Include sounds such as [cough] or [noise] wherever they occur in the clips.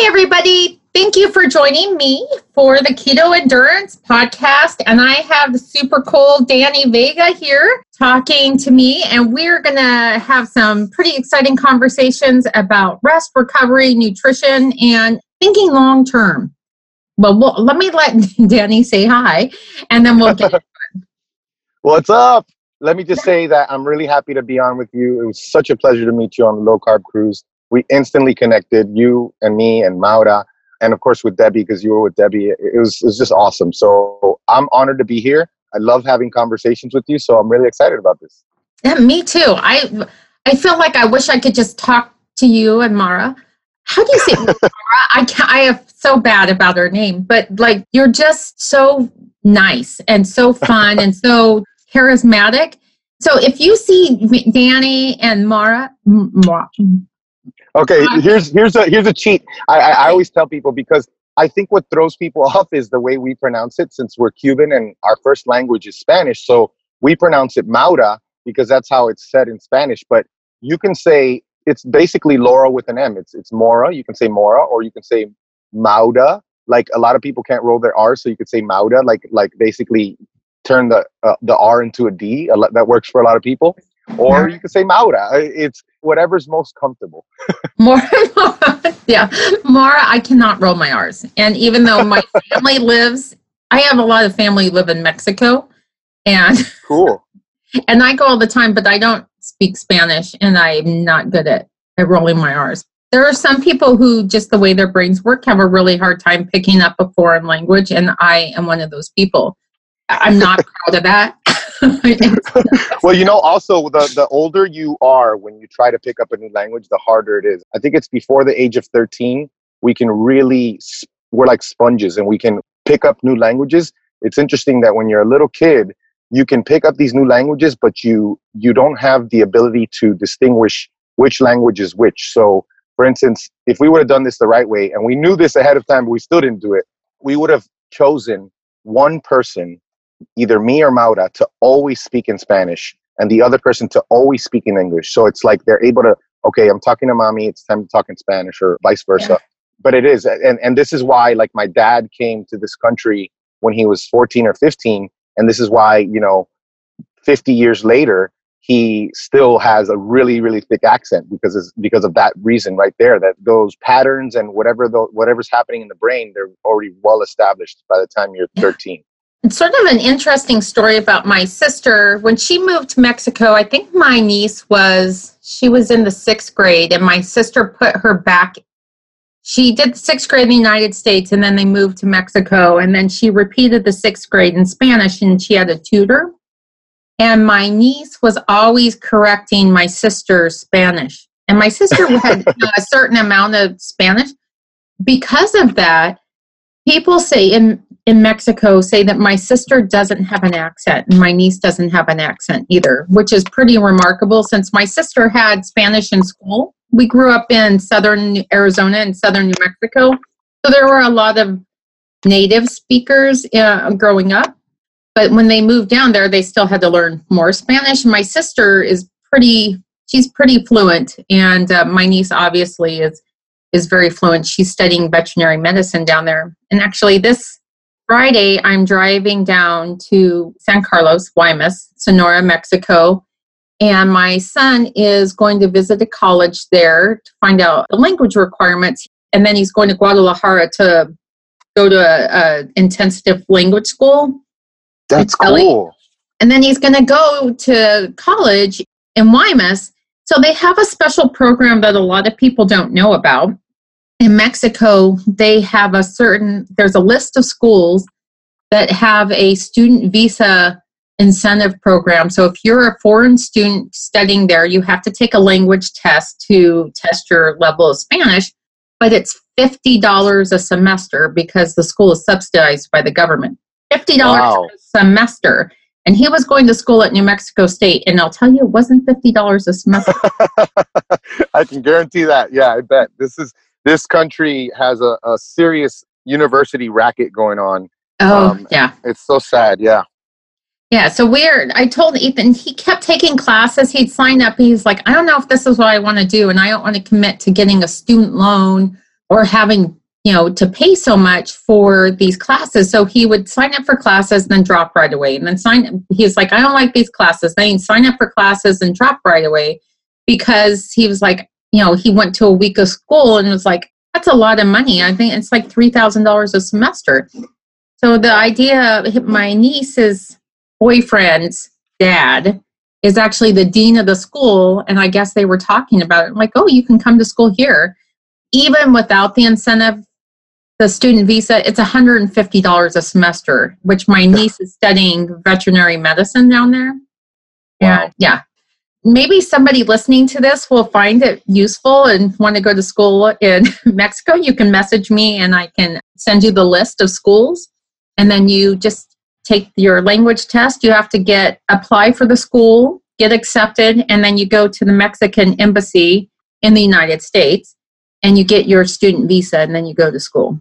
Hi, everybody. Thank you for joining me for the Keto Endurance podcast. And I have the super cool Danny Vega here talking to me. And we're going to have some pretty exciting conversations about rest, recovery, nutrition, and thinking long term. Well, well, let me let [laughs] Danny say hi, and then we'll get. [laughs] What's up? Let me just say that I'm really happy to be on with you. It was such a pleasure to meet you on the low carb cruise. We instantly connected, you and me and Maura and of course with Debbie because you were with Debbie. It was it was just awesome. So I'm honored to be here. I love having conversations with you, so I'm really excited about this. Yeah, me too. I I feel like I wish I could just talk to you and Mara. How do you say [laughs] Mara? I can I am so bad about her name, but like you're just so nice and so fun and so charismatic. So if you see Danny and Mara, Mara Okay, here's here's a here's a cheat. I, I, I always tell people because I think what throws people [laughs] off is the way we pronounce it. Since we're Cuban and our first language is Spanish, so we pronounce it Maura because that's how it's said in Spanish. But you can say it's basically Laura with an M. It's it's Mora. You can say Mora, or you can say Mauda. Like a lot of people can't roll their R, so you could say Mauda. Like like basically turn the uh, the R into a D. That works for a lot of people or you could say Maura. It's whatever's most comfortable. more, [laughs] yeah, Mara. I cannot roll my R's, and even though my [laughs] family lives, I have a lot of family live in Mexico, and cool. [laughs] And I go all the time, but I don't speak Spanish, and I'm not good at, at rolling my R's. There are some people who, just the way their brains work, have a really hard time picking up a foreign language, and I am one of those people. I'm not proud of that. [laughs] [laughs] well, you know, also the the older you are when you try to pick up a new language, the harder it is. I think it's before the age of 13 we can really we're like sponges and we can pick up new languages. It's interesting that when you're a little kid, you can pick up these new languages, but you you don't have the ability to distinguish which language is which. So, for instance, if we would have done this the right way and we knew this ahead of time, but we still didn't do it, we would have chosen one person either me or Maura to always speak in Spanish and the other person to always speak in English. So it's like they're able to, okay, I'm talking to mommy, it's time to talk in Spanish or vice versa. Yeah. But it is. And, and this is why, like, my dad came to this country when he was 14 or 15. And this is why, you know, 50 years later, he still has a really, really thick accent because it's because of that reason right there. That those patterns and whatever the, whatever's happening in the brain, they're already well established by the time you're 13 it's sort of an interesting story about my sister. When she moved to Mexico, I think my niece was, she was in the sixth grade, and my sister put her back. She did the sixth grade in the United States, and then they moved to Mexico, and then she repeated the sixth grade in Spanish, and she had a tutor. And my niece was always correcting my sister's Spanish. And my sister [laughs] had a certain amount of Spanish. Because of that, people say in in Mexico say that my sister doesn't have an accent and my niece doesn't have an accent either, which is pretty remarkable since my sister had Spanish in school. We grew up in southern Arizona and southern New Mexico, so there were a lot of native speakers uh, growing up. But when they moved down there, they still had to learn more Spanish. My sister is pretty, she's pretty fluent, and uh, my niece obviously is is very fluent. She's studying veterinary medicine down there. And actually, this Friday, I'm driving down to San Carlos, Guaymas, Sonora, Mexico. And my son is going to visit a college there to find out the language requirements. And then he's going to Guadalajara to go to a, a intensive language school. That's cool. And then he's going to go to college in Guaymas. So they have a special program that a lot of people don't know about in Mexico, they have a certain, there's a list of schools that have a student visa incentive program. So if you're a foreign student studying there, you have to take a language test to test your level of Spanish, but it's $50 a semester because the school is subsidized by the government. $50 wow. a semester. And he was going to school at New Mexico State, and I'll tell you, it wasn't $50 a semester. [laughs] I can guarantee that. Yeah, I bet. This is this country has a, a serious university racket going on. Oh, um, yeah. It's so sad. Yeah. Yeah, so weird. I told Ethan he kept taking classes. He'd sign up. He's like, I don't know if this is what I want to do, and I don't want to commit to getting a student loan or having you know to pay so much for these classes so he would sign up for classes and then drop right away and then sign he's like i don't like these classes then he'd sign up for classes and drop right away because he was like you know he went to a week of school and was like that's a lot of money. I think it's like $3000 a semester. So the idea my niece's boyfriend's dad is actually the dean of the school and i guess they were talking about it. I'm like oh you can come to school here. Even without the incentive the student visa, it's $150 a semester, which my niece is studying veterinary medicine down there. Wow. And yeah, maybe somebody listening to this will find it useful and want to go to school in [laughs] Mexico. You can message me and I can send you the list of schools. And then you just take your language test. You have to get apply for the school, get accepted, and then you go to the Mexican embassy in the United States and you get your student visa and then you go to school.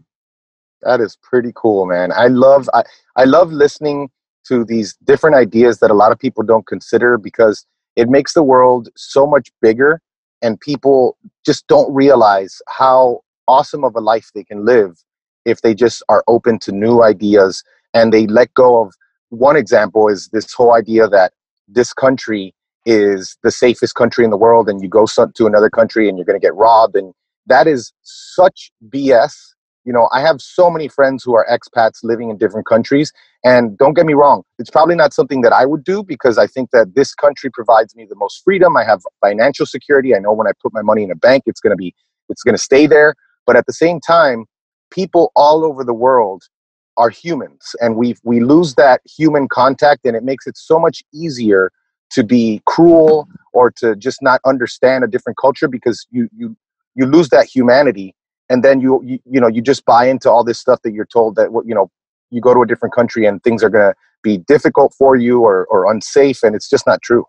That is pretty cool, man. I love I, I love listening to these different ideas that a lot of people don't consider because it makes the world so much bigger and people just don't realize how awesome of a life they can live if they just are open to new ideas and they let go of one example is this whole idea that this country is the safest country in the world and you go to another country and you're going to get robbed and that is such bs you know, I have so many friends who are expats living in different countries. And don't get me wrong, it's probably not something that I would do because I think that this country provides me the most freedom. I have financial security. I know when I put my money in a bank, it's going to be, it's going to stay there. But at the same time, people all over the world are humans and we we lose that human contact and it makes it so much easier to be cruel or to just not understand a different culture because you you you lose that humanity and then you, you you know you just buy into all this stuff that you're told that you know you go to a different country and things are going to be difficult for you or, or unsafe and it's just not true.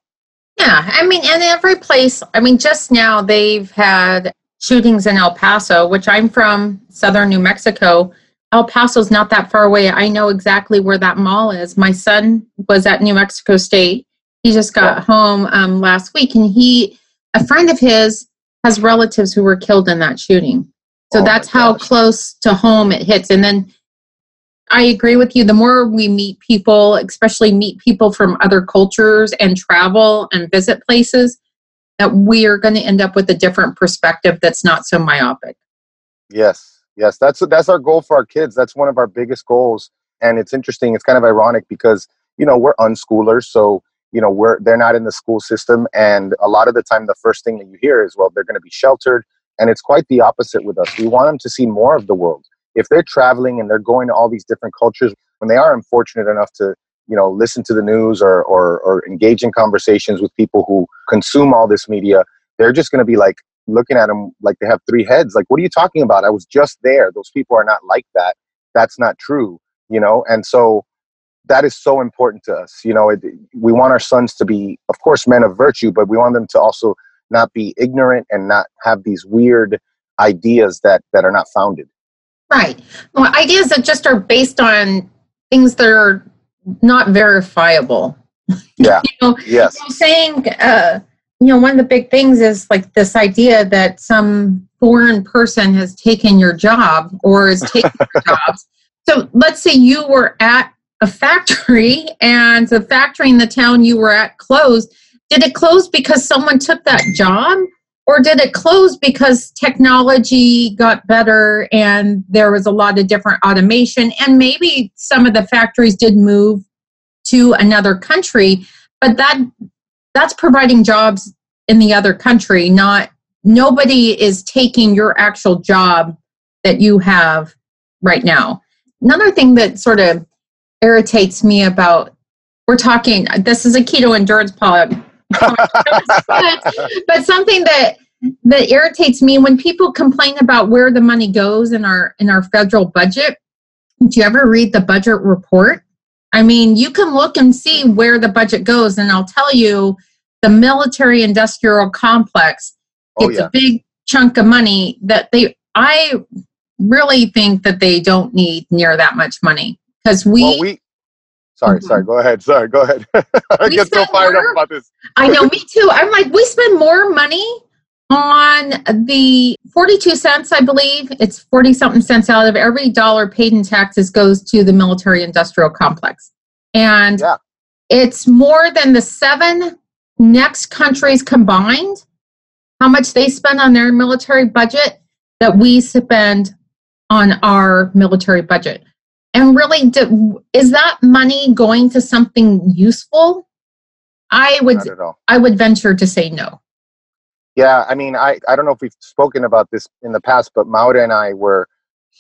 Yeah i mean in every place i mean just now they've had shootings in el paso which i'm from southern new mexico. El paso's not that far away. I know exactly where that mall is. My son was at new mexico state. He just got yeah. home um, last week and he a friend of his has relatives who were killed in that shooting so oh that's how close to home it hits. And then I agree with you. The more we meet people, especially meet people from other cultures and travel and visit places, that we are going to end up with a different perspective that's not so myopic. Yes, yes, that's that's our goal for our kids. That's one of our biggest goals, and it's interesting. It's kind of ironic because you know we're unschoolers, so you know we're they're not in the school system, and a lot of the time the first thing that you hear is, well, they're going to be sheltered and it's quite the opposite with us. We want them to see more of the world. If they're traveling and they're going to all these different cultures, when they are unfortunate enough to, you know, listen to the news or, or, or engage in conversations with people who consume all this media, they're just going to be like looking at them like they have three heads. Like, what are you talking about? I was just there. Those people are not like that. That's not true, you know? And so that is so important to us. You know, it, we want our sons to be, of course, men of virtue, but we want them to also not be ignorant and not have these weird ideas that that are not founded. Right. Well ideas that just are based on things that are not verifiable. [laughs] Yeah. You know, yes. I'm saying uh you know one of the big things is like this idea that some foreign person has taken your job or is taking your [laughs] jobs. So let's say you were at a factory and the factory in the town you were at closed did it close because someone took that job? Or did it close because technology got better and there was a lot of different automation? And maybe some of the factories did move to another country, but that that's providing jobs in the other country, not nobody is taking your actual job that you have right now. Another thing that sort of irritates me about we're talking this is a keto endurance pod [laughs] but, something that that irritates me when people complain about where the money goes in our in our federal budget. Do you ever read the budget report? I mean, you can look and see where the budget goes, and I'll tell you, the military industrial complex oh, yeah. a big chunk of money that they. I really think that they don't need near that much money because we, well, we Sorry, mm-hmm. sorry. Go ahead. Sorry, go ahead. [laughs] I we get so fired more, up about this. I know, me too. I'm like, we spend more money on the 42 cents, I believe, it's 40 something cents out of every dollar paid in taxes goes to the military industrial complex. And Yeah. it's more than the seven next countries combined, how much they spend on their military budget that we spend on our military budget. And really, do, is that money going to something useful? I would, Not at all. I would venture to say no. Yeah, I mean, I, I don't know if we've spoken about this in the past, but Maura and I were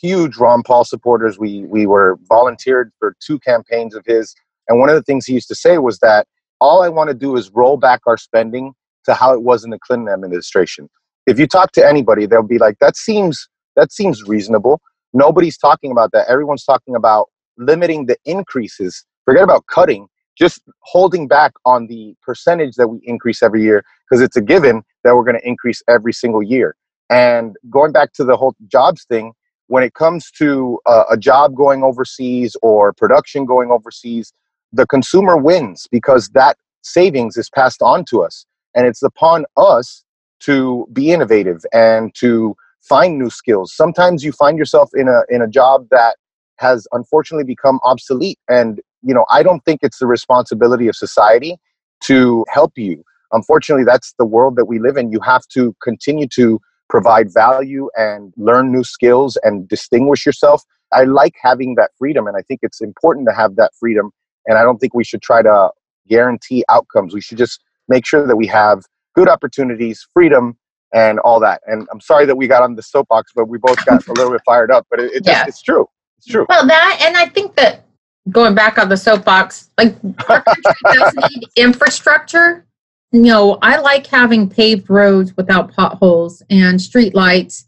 huge Ron Paul supporters. We we were volunteered for two campaigns of his, and one of the things he used to say was that all I want to do is roll back our spending to how it was in the Clinton administration. If you talk to anybody, they'll be like, "That seems that seems reasonable." Nobody's talking about that. Everyone's talking about limiting the increases. Forget about cutting, just holding back on the percentage that we increase every year because it's a given that we're going to increase every single year. And going back to the whole jobs thing, when it comes to uh, a job going overseas or production going overseas, the consumer wins because that savings is passed on to us. And it's upon us to be innovative and to find new skills. Sometimes you find yourself in a in a job that has unfortunately become obsolete and you know, I don't think it's the responsibility of society to help you. Unfortunately that's the world that we live in. You have to continue to provide value and learn new skills and distinguish yourself. I like having that freedom and i think it's important to have that freedom and i don't think we should try to guarantee outcomes. We should just make sure that we have good opportunities freedom and all that and i'm sorry that we got on the soapbox but we both got a little bit fired up but it, it just Yeah. it's true it's true Well, that, and I think that going back on the soapbox, like [laughs] our country does need infrastructure. You know, I like having paved roads without potholes and street lights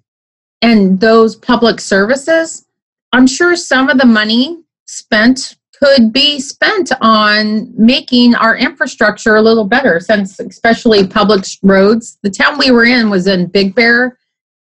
and those public services. I'm sure some of the money spent could be spent on making our infrastructure a little better since especially public roads. The town we were in was in big bear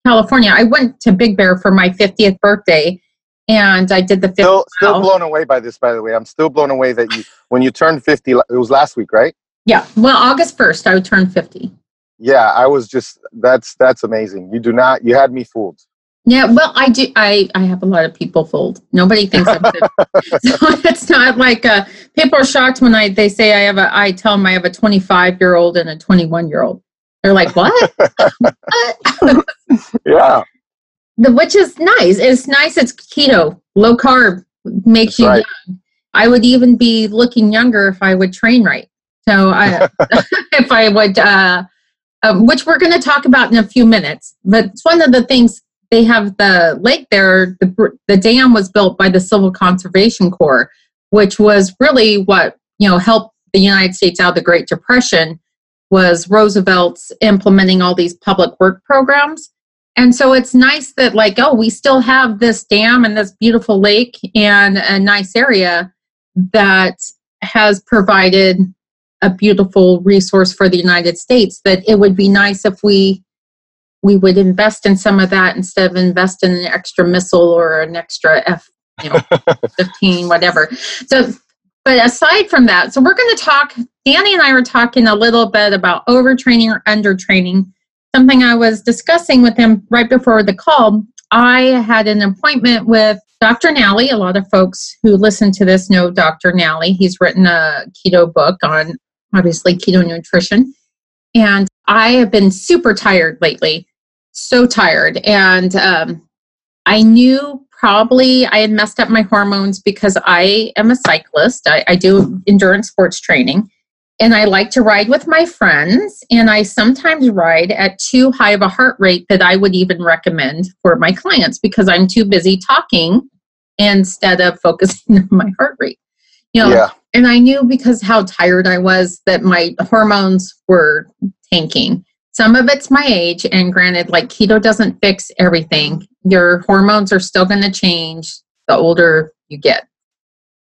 california. I went to big bear for my 50th birthday and i did the 50th still still blown away by this by the way. I'm still blown away that you when you turned 50 it was last week right? Yeah. Well august 1st i would turn 50 yeah i was just that's that's amazing. You do not you had me fooled yeah well i do i i have a lot of people fooled nobody thinks i'm 50 [laughs] [laughs] so it's not like uh people are shocked when i they say i have a i tell them i have a 25 year old and a 21 year old they're like what What? [laughs] yeah the, which is nice. It's nice. It's keto, low carb, makes That's you right. young. I would even be looking younger if I would train right. So I, if I would, uh, um, which we're going to talk about in a few minutes. But it's one of the things they have the lake there. The the dam was built by the Civil Conservation Corps, which was really what you know helped the United States out of the Great Depression. Was Roosevelt's implementing all these public work programs. And so it's nice that, like, oh, we still have this dam and this beautiful lake and a nice area that has provided a beautiful resource for the United States. That it would be nice if we we would invest in some of that instead of invest in an extra missile or an extra F, you know, [laughs] fifteen, whatever. So, but aside from that, so we're going to talk. Danny and I were talking a little bit about overtraining or undertraining something I was discussing with him right before the call. I had an appointment with Dr. Nally. A lot of folks who listen to this know Dr. Nally. He's written a keto book on obviously keto nutrition. And I have been super tired lately, so tired. And um, I knew probably I had messed up my hormones because I am a cyclist, I, I do endurance sports training and I like to ride with my friends, and I sometimes ride at too high of a heart rate that I would even recommend for my clients because I'm too busy talking instead of focusing [laughs] on my heart rate. You know, yeah and I knew because how tired I was that my hormones were tanking. Some of it's my age, and granted, like keto doesn't fix everything. Your hormones are still going to change the older you get.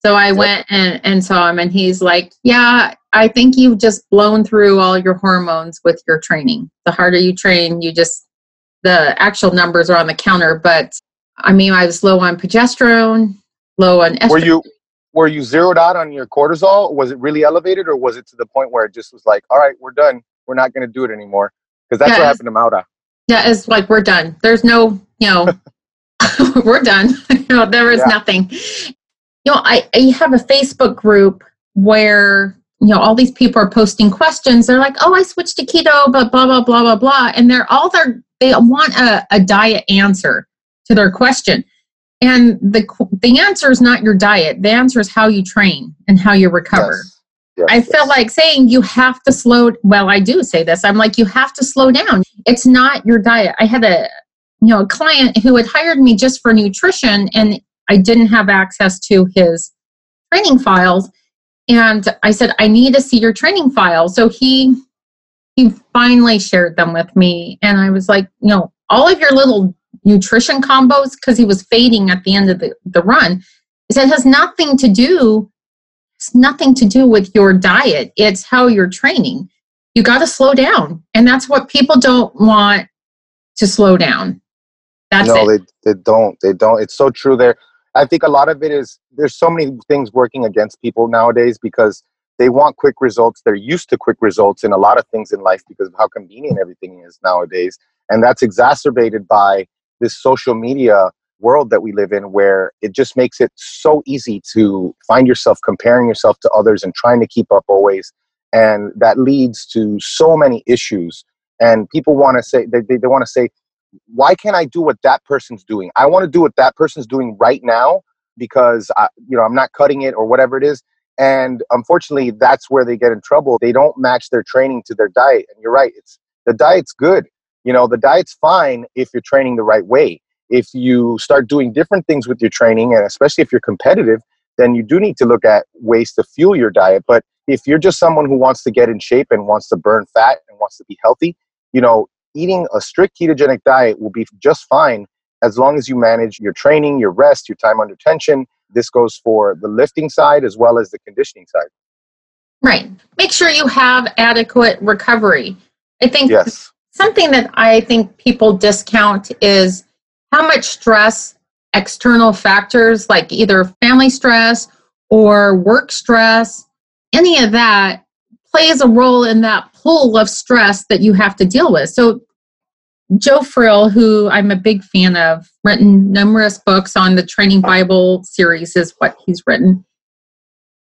So I went and, and saw him, and he's like, Yeah, I think you've just blown through all your hormones with your training. The harder you train, you just, the actual numbers are on the counter. But I mean, I was low on progesterone, low on estrogen. were you were you zeroed out on your cortisol was it really elevated or was it to the point where it just was like all right we're done we're not going to do it anymore Because that's Yeah, what happened to Maura. Yeah, it's like we're done. There's no, you know, [laughs] we're done. [laughs] you know, there is Yeah. nothing. You know, I, I have a Facebook group where you know all these people are posting questions. They're like, "Oh, I switched to keto," but blah blah blah blah blah, and they're all their they want a, a diet answer to their question. And the the answer is not your diet. The answer is how you train and how you recover. Yes. Yes, I yes. like saying you have to slow well I do say this. I'm like you have to slow down. It's not your diet. I had a you know a client who had hired me just for nutrition and I didn't have access to his training files. And I said I need to see your training files. So he he finally shared them with me. And I was like you know all of your little nutrition combos because he was fading at the end of the, the run he said it has nothing to do it's nothing to do with your diet it's how you're training you got to slow down and that's what people don't want to slow down that's no, it they they don't. They don't. It's so true. There, I think a lot of it is there's so many things working against people nowadays because they want quick results. They're used to quick results in a lot of things in life because of how convenient everything is nowadays, and that's exacerbated by this social media world that we live in where it just makes it so easy to find yourself comparing yourself to others and trying to keep up always. And that leads to so many issues. And people want to say they, they, they want to say why can't i do what that person's doing? I want to do what that person's doing right now because I, you know i'm not cutting it or whatever it is. And unfortunately that's where they get in trouble. They don't match their training to their diet. And you're right it's the diet's good. You know the diet's fine if you're training the right way if you start doing different things with your training and especially if you're competitive then you do need to look at ways to fuel your diet. But if you're just someone who wants to get in shape and wants to burn fat and wants to be healthy you know eating a strict ketogenic diet will be just fine as long as you manage your training your rest your time under tension. This goes for the lifting side as well as the conditioning side. Right. Make sure you have adequate recovery. I think yes. something that I think people discount is how much stress external factors like either family stress or work stress, any of that plays a role in that pool of stress that you have to deal with. So, Joe Friel, who I'm a big fan of, written numerous books on the Training Bible series, is what he's written.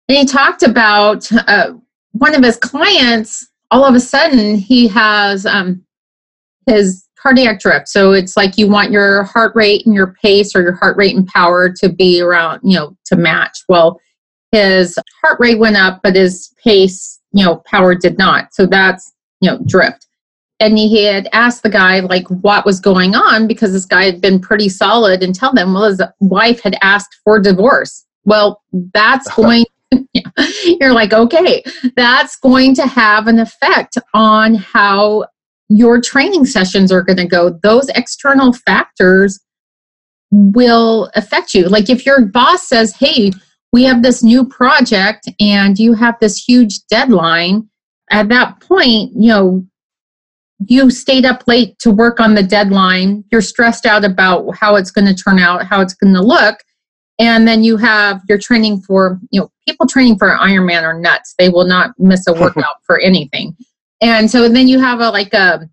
And he talked about uh, one of his clients, all of a sudden, he has um, his cardiac drift. So it's like you want your heart rate and your pace or your heart rate and power to be around, you know, to match. Well, his heart rate went up, but his pace, you know, power did not. So that's, you know, drift. And he had asked the guy, like, what was going on because this guy had been pretty solid and tell them, well, his wife had asked for divorce. Well, that's [laughs] going, [laughs] you're like, okay, that's going to have an effect on how your training sessions are going to go. Those external factors will affect you. Like if your boss says, hey, we have this new project and you have this huge deadline, at that point, you know, you stayed up late to work on the deadline. You're stressed out about how it's going to turn out, how it's going to look. And then you have your training for, you know, people training for Ironman are nuts. They will not miss a [laughs] workout for anything. And so then you have a like a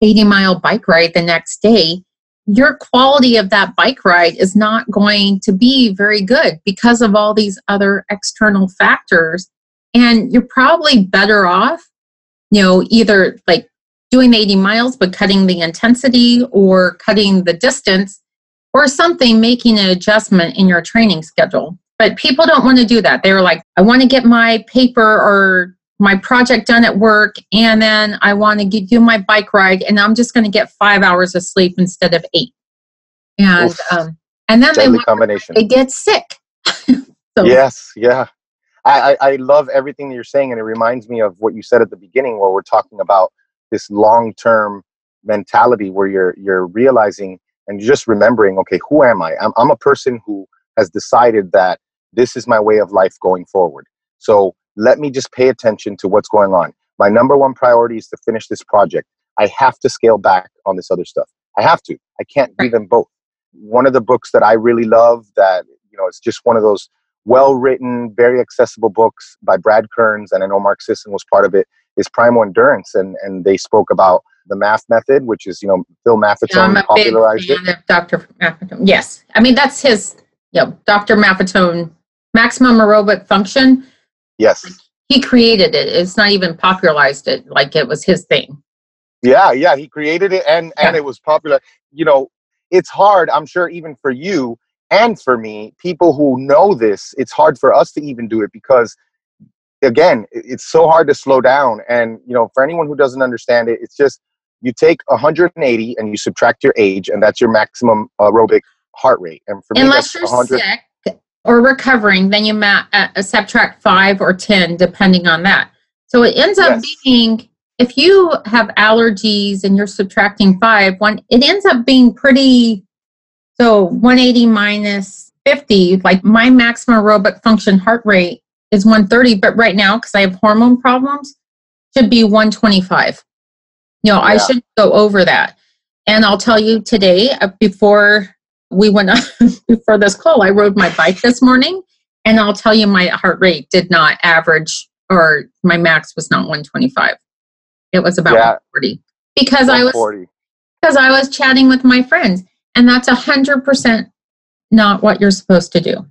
80 mile bike ride the next day. Your quality of that bike ride is not going to be very good because of all these other external factors. And you're probably better off, you know, either like doing the 80 miles but cutting the intensity or cutting the distance or something, making an adjustment in your training schedule. But people don't want to do that. They're like, I want to get my paper or my project done at work and then I want to do my bike ride and I'm just going to get five hours of sleep instead of eight. And Oof. um, and then they, deadly want- combination they get sick. [laughs] so, yes yeah I, I i love everything that you're saying and it reminds me of what you said at the beginning where we're talking about this long-term mentality where you're you're realizing and you're just remembering okay who am i i'm, I'm a person who has decided that this is my way of life going forward so let me just pay attention to what's going on my number one priority is to finish this project i have to scale back on this other stuff i have to i can't do them both one of the books that i really love that you know it's just one of those well written very accessible books by brad kearns and i know mark sisson was part of it is primal endurance and and they spoke about the MAF method, which is you know Phil Maffetone I'm popularized it. Dr. Maffetone. Yes. I mean, that's his, you know, Dr. Maffetone, maximum aerobic function. Yes. He created it. It's not even popularized it like it was his thing. Yeah, yeah, he created it and and Yeah. it was popular. You know, it's hard, I'm sure even for you and for me, people who know this, it's hard for us to even do it because again, it's so hard to slow down and you know, for anyone who doesn't understand it, it's just you take 180 and you subtract your age and that's your maximum aerobic heart rate. And for me Unless that's you're 100 sick or recovering, then you ma- uh, uh, subtract five or 10, depending on that. So it ends up Yes. being, if you have allergies and you're subtracting five, one, it ends up being pretty, so 180 minus 50, like my maximum aerobic function heart rate is 130, but right now, because I have hormone problems, should be 125. You know, I Yeah. should go over that. And I'll tell you today, uh, before we went [laughs] for this call, I rode my bike this morning, and I'll tell you my heart rate did not average, or my max was not 125. It was about Yeah. 140 because I was because I was chatting with my friends, and that's a hundred percent not what you're supposed to do.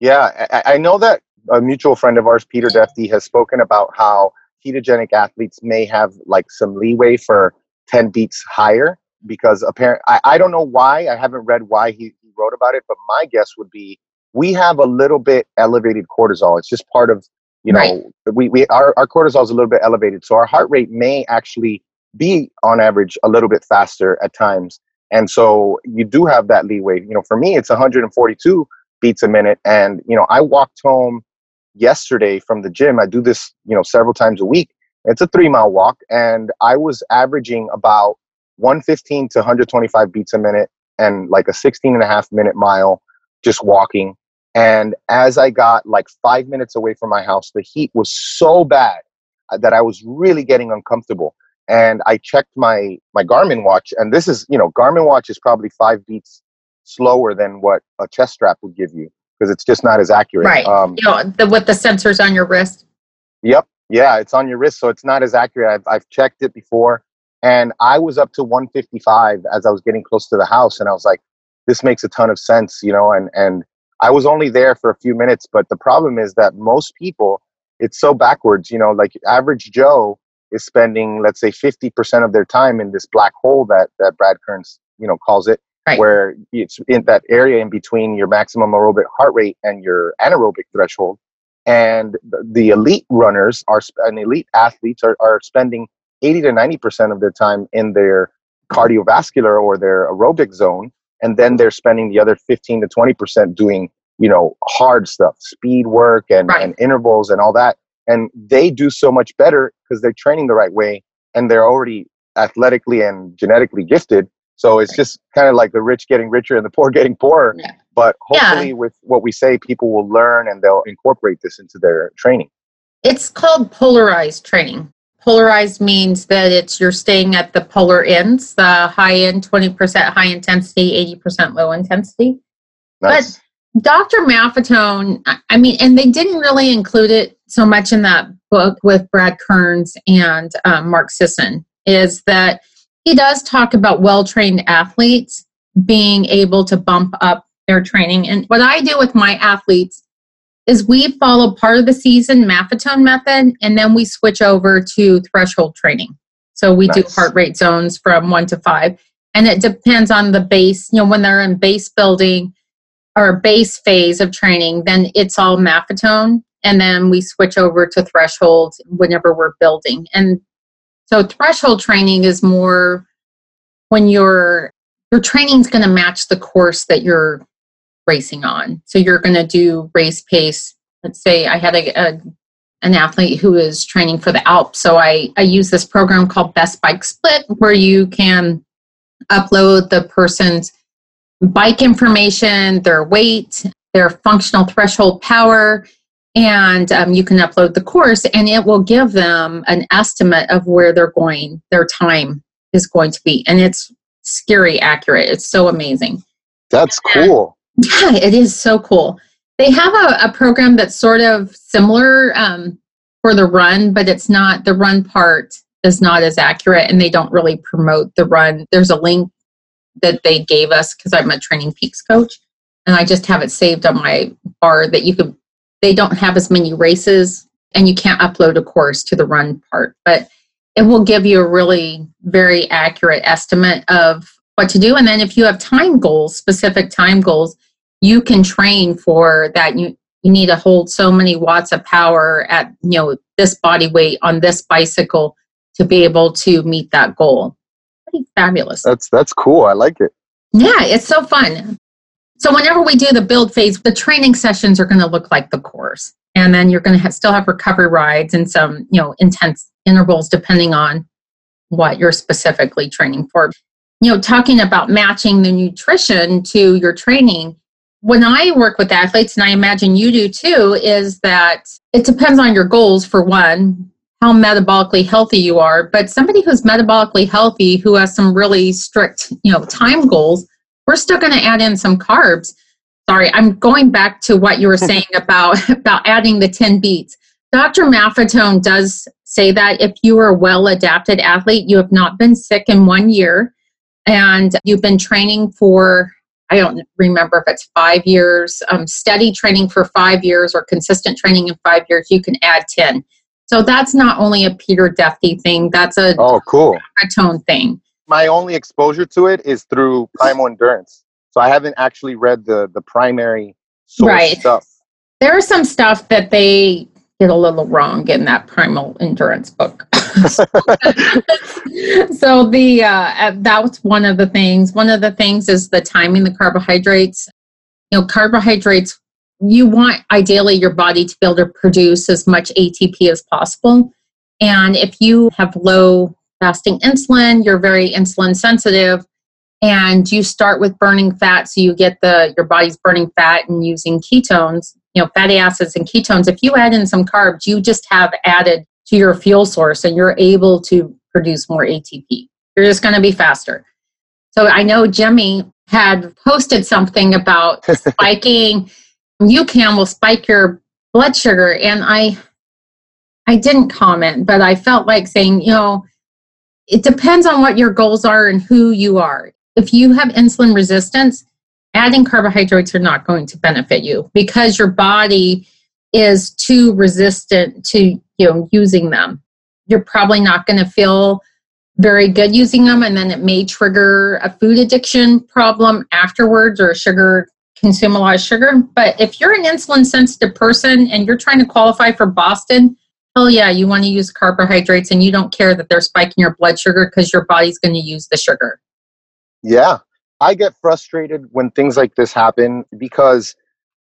Yeah, I, I know that a mutual friend of ours, Peter Defty, has spoken about how ketogenic athletes may have like some leeway for 10 beats higher because apparent I, I don't know why. I haven't read why he, he wrote about it, but my guess would be we have a little bit elevated cortisol. It's just part of, you know, Right. we, we our, our cortisol is a little bit elevated. So our heart rate may actually be on average a little bit faster at times. And so you do have that leeway. You know, for me, it's 142 beats a minute. And, you know, I walked home yesterday from the gym. I do this, you know, several times a week. It's a three mile walk. And I was averaging about 115 to 125 beats a minute and like a 16 and a half minute mile just walking. And as I got like five minutes away from my house, the heat was so bad uh, that I was really getting uncomfortable. And I checked my my Garmin watch, and this is you know Garmin watch is probably five beats slower than what a chest strap would give you because it's just not as accurate. Right. Um, You know, the, with the sensors on your wrist. Yep. Yeah, it's on your wrist, so it's not as accurate. I've, I've checked it before, and I was up to 155 as I was getting close to the house, and I was like, "This makes a ton of sense," you know. And and I was only there for a few minutes, but the problem is that most people, it's so backwards, you know. Like average Joe is spending, let's say, 50% of their time in this black hole that that Brad Kearns, you know, calls it, Right. where it's in that area in between your maximum aerobic heart rate and your anaerobic threshold and the, the elite runners are and elite athletes are, are spending 80 to 90 percent of their time in their cardiovascular or their aerobic zone and then they're spending the other 15 to 20 percent doing you know hard stuff speed work and, Right. and intervals and all that and they do so much better because they're training the right way and they're already athletically and genetically gifted so it's just kind of like the rich getting richer and the poor [laughs] getting poorer Yeah. but Yeah. hopefully with what we say people will learn and they'll incorporate this into their training It's called polarized training. Polarized means that it's you're staying at the polar ends, the high end, 20% high intensity, 80% low intensity. nice Dr. Maffetone, I- I mean, and they didn't really include it so much in that book with Brad Kearns and um, Mark Sisson, is that he does talk about well trained athletes being able to bump up their training. And what I do with my athletes is we follow part of the season Maffetone method, and then we switch over to threshold training. So we do heart rate zones from one to five. And it depends on the base, you know, when they're in base building, our base phase of training, then it's all Maffetone, and then we switch over to threshold whenever we're building. And so threshold training is more when your your training's going to match the course that you're racing on. So you're going to do race pace. Let's say I had a, a an athlete who is training for the Alps, so I I use this program called Best Bike Split, where you can upload the person's bike information, their weight, their functional threshold power, and um, you can upload the course, and it will give them an estimate of where they're going, their time is going to be, and it's scary accurate. It's so amazing. that's cool Yeah, it is so cool. They have a, a program that's sort of similar um, for the run, but it's not the run part is not as accurate and they don't really promote the run. There's a link that they gave us because I'm a training peaks coach and I just have it saved on my bar that you could they don't have as many races and you can't upload a course to the run part, but it will give you a really very accurate estimate of what to do. And then if you have time goals, specific time goals, you can train for that. You you need to hold so many watts of power at you know this body weight on this bicycle to be able to meet that goal. Pretty fabulous. That's that's cool. I like it. Yeah it's so fun. So whenever we do the build phase the training sessions are going to look like the course. And then you're going to have, still have recovery rides and some you know intense intervals depending on what you're specifically training for you know talking about matching the nutrition to your training when I work with athletes, and I imagine you do too, is that it depends on your goals for one, how metabolically healthy you are. But somebody who's metabolically healthy, who has some really strict, you know, time goals, we're still going to add in some carbs. Sorry, I'm going back to what you were [laughs] saying about about adding the 10 beats. Dr. Maffetone does say that if you are a well adapted athlete, you have not been sick in one year, and you've been training for I don't remember if it's five years, um, steady training for five years or consistent training in five years, you can add 10. So that's not only a Peter Defty thing, that's a oh cool a tone thing. My only exposure to it is through Primal Endurance. So I haven't actually read the the primary source right. stuff. There are some stuff that they get a little wrong in that Primal Endurance book. [laughs] so the uh, that's one of the things. One of the things is the timing the carbohydrates. You know, carbohydrates. You want ideally your body to be able to produce as much ATP as possible. And if you have low fasting insulin, you're very insulin sensitive, and you start with burning fat, so you get the your body's burning fat and using ketones, you know, fatty acids and ketones. If you add in some carbs, you just have added to your fuel source and you're able to produce more ATP. You're just going to be faster. So I know Jimmy had posted something about [laughs] spiking. UCAN will spike your blood sugar, and I, I didn't comment, but I felt like saying, you know, it depends on what your goals are and who you are. If you have insulin resistance, adding carbohydrates are not going to benefit you because your body is too resistant to you know using them. You're probably not going to feel very good using them and then it may trigger a food addiction problem afterwards or sugar consume a lot of sugar. But if you're an insulin sensitive person and you're trying to qualify for boston hell yeah you want to use carbohydrates and you don't care that they're spiking your blood sugar because your body's going to use the sugar. Yeah i get frustrated when things like this happen because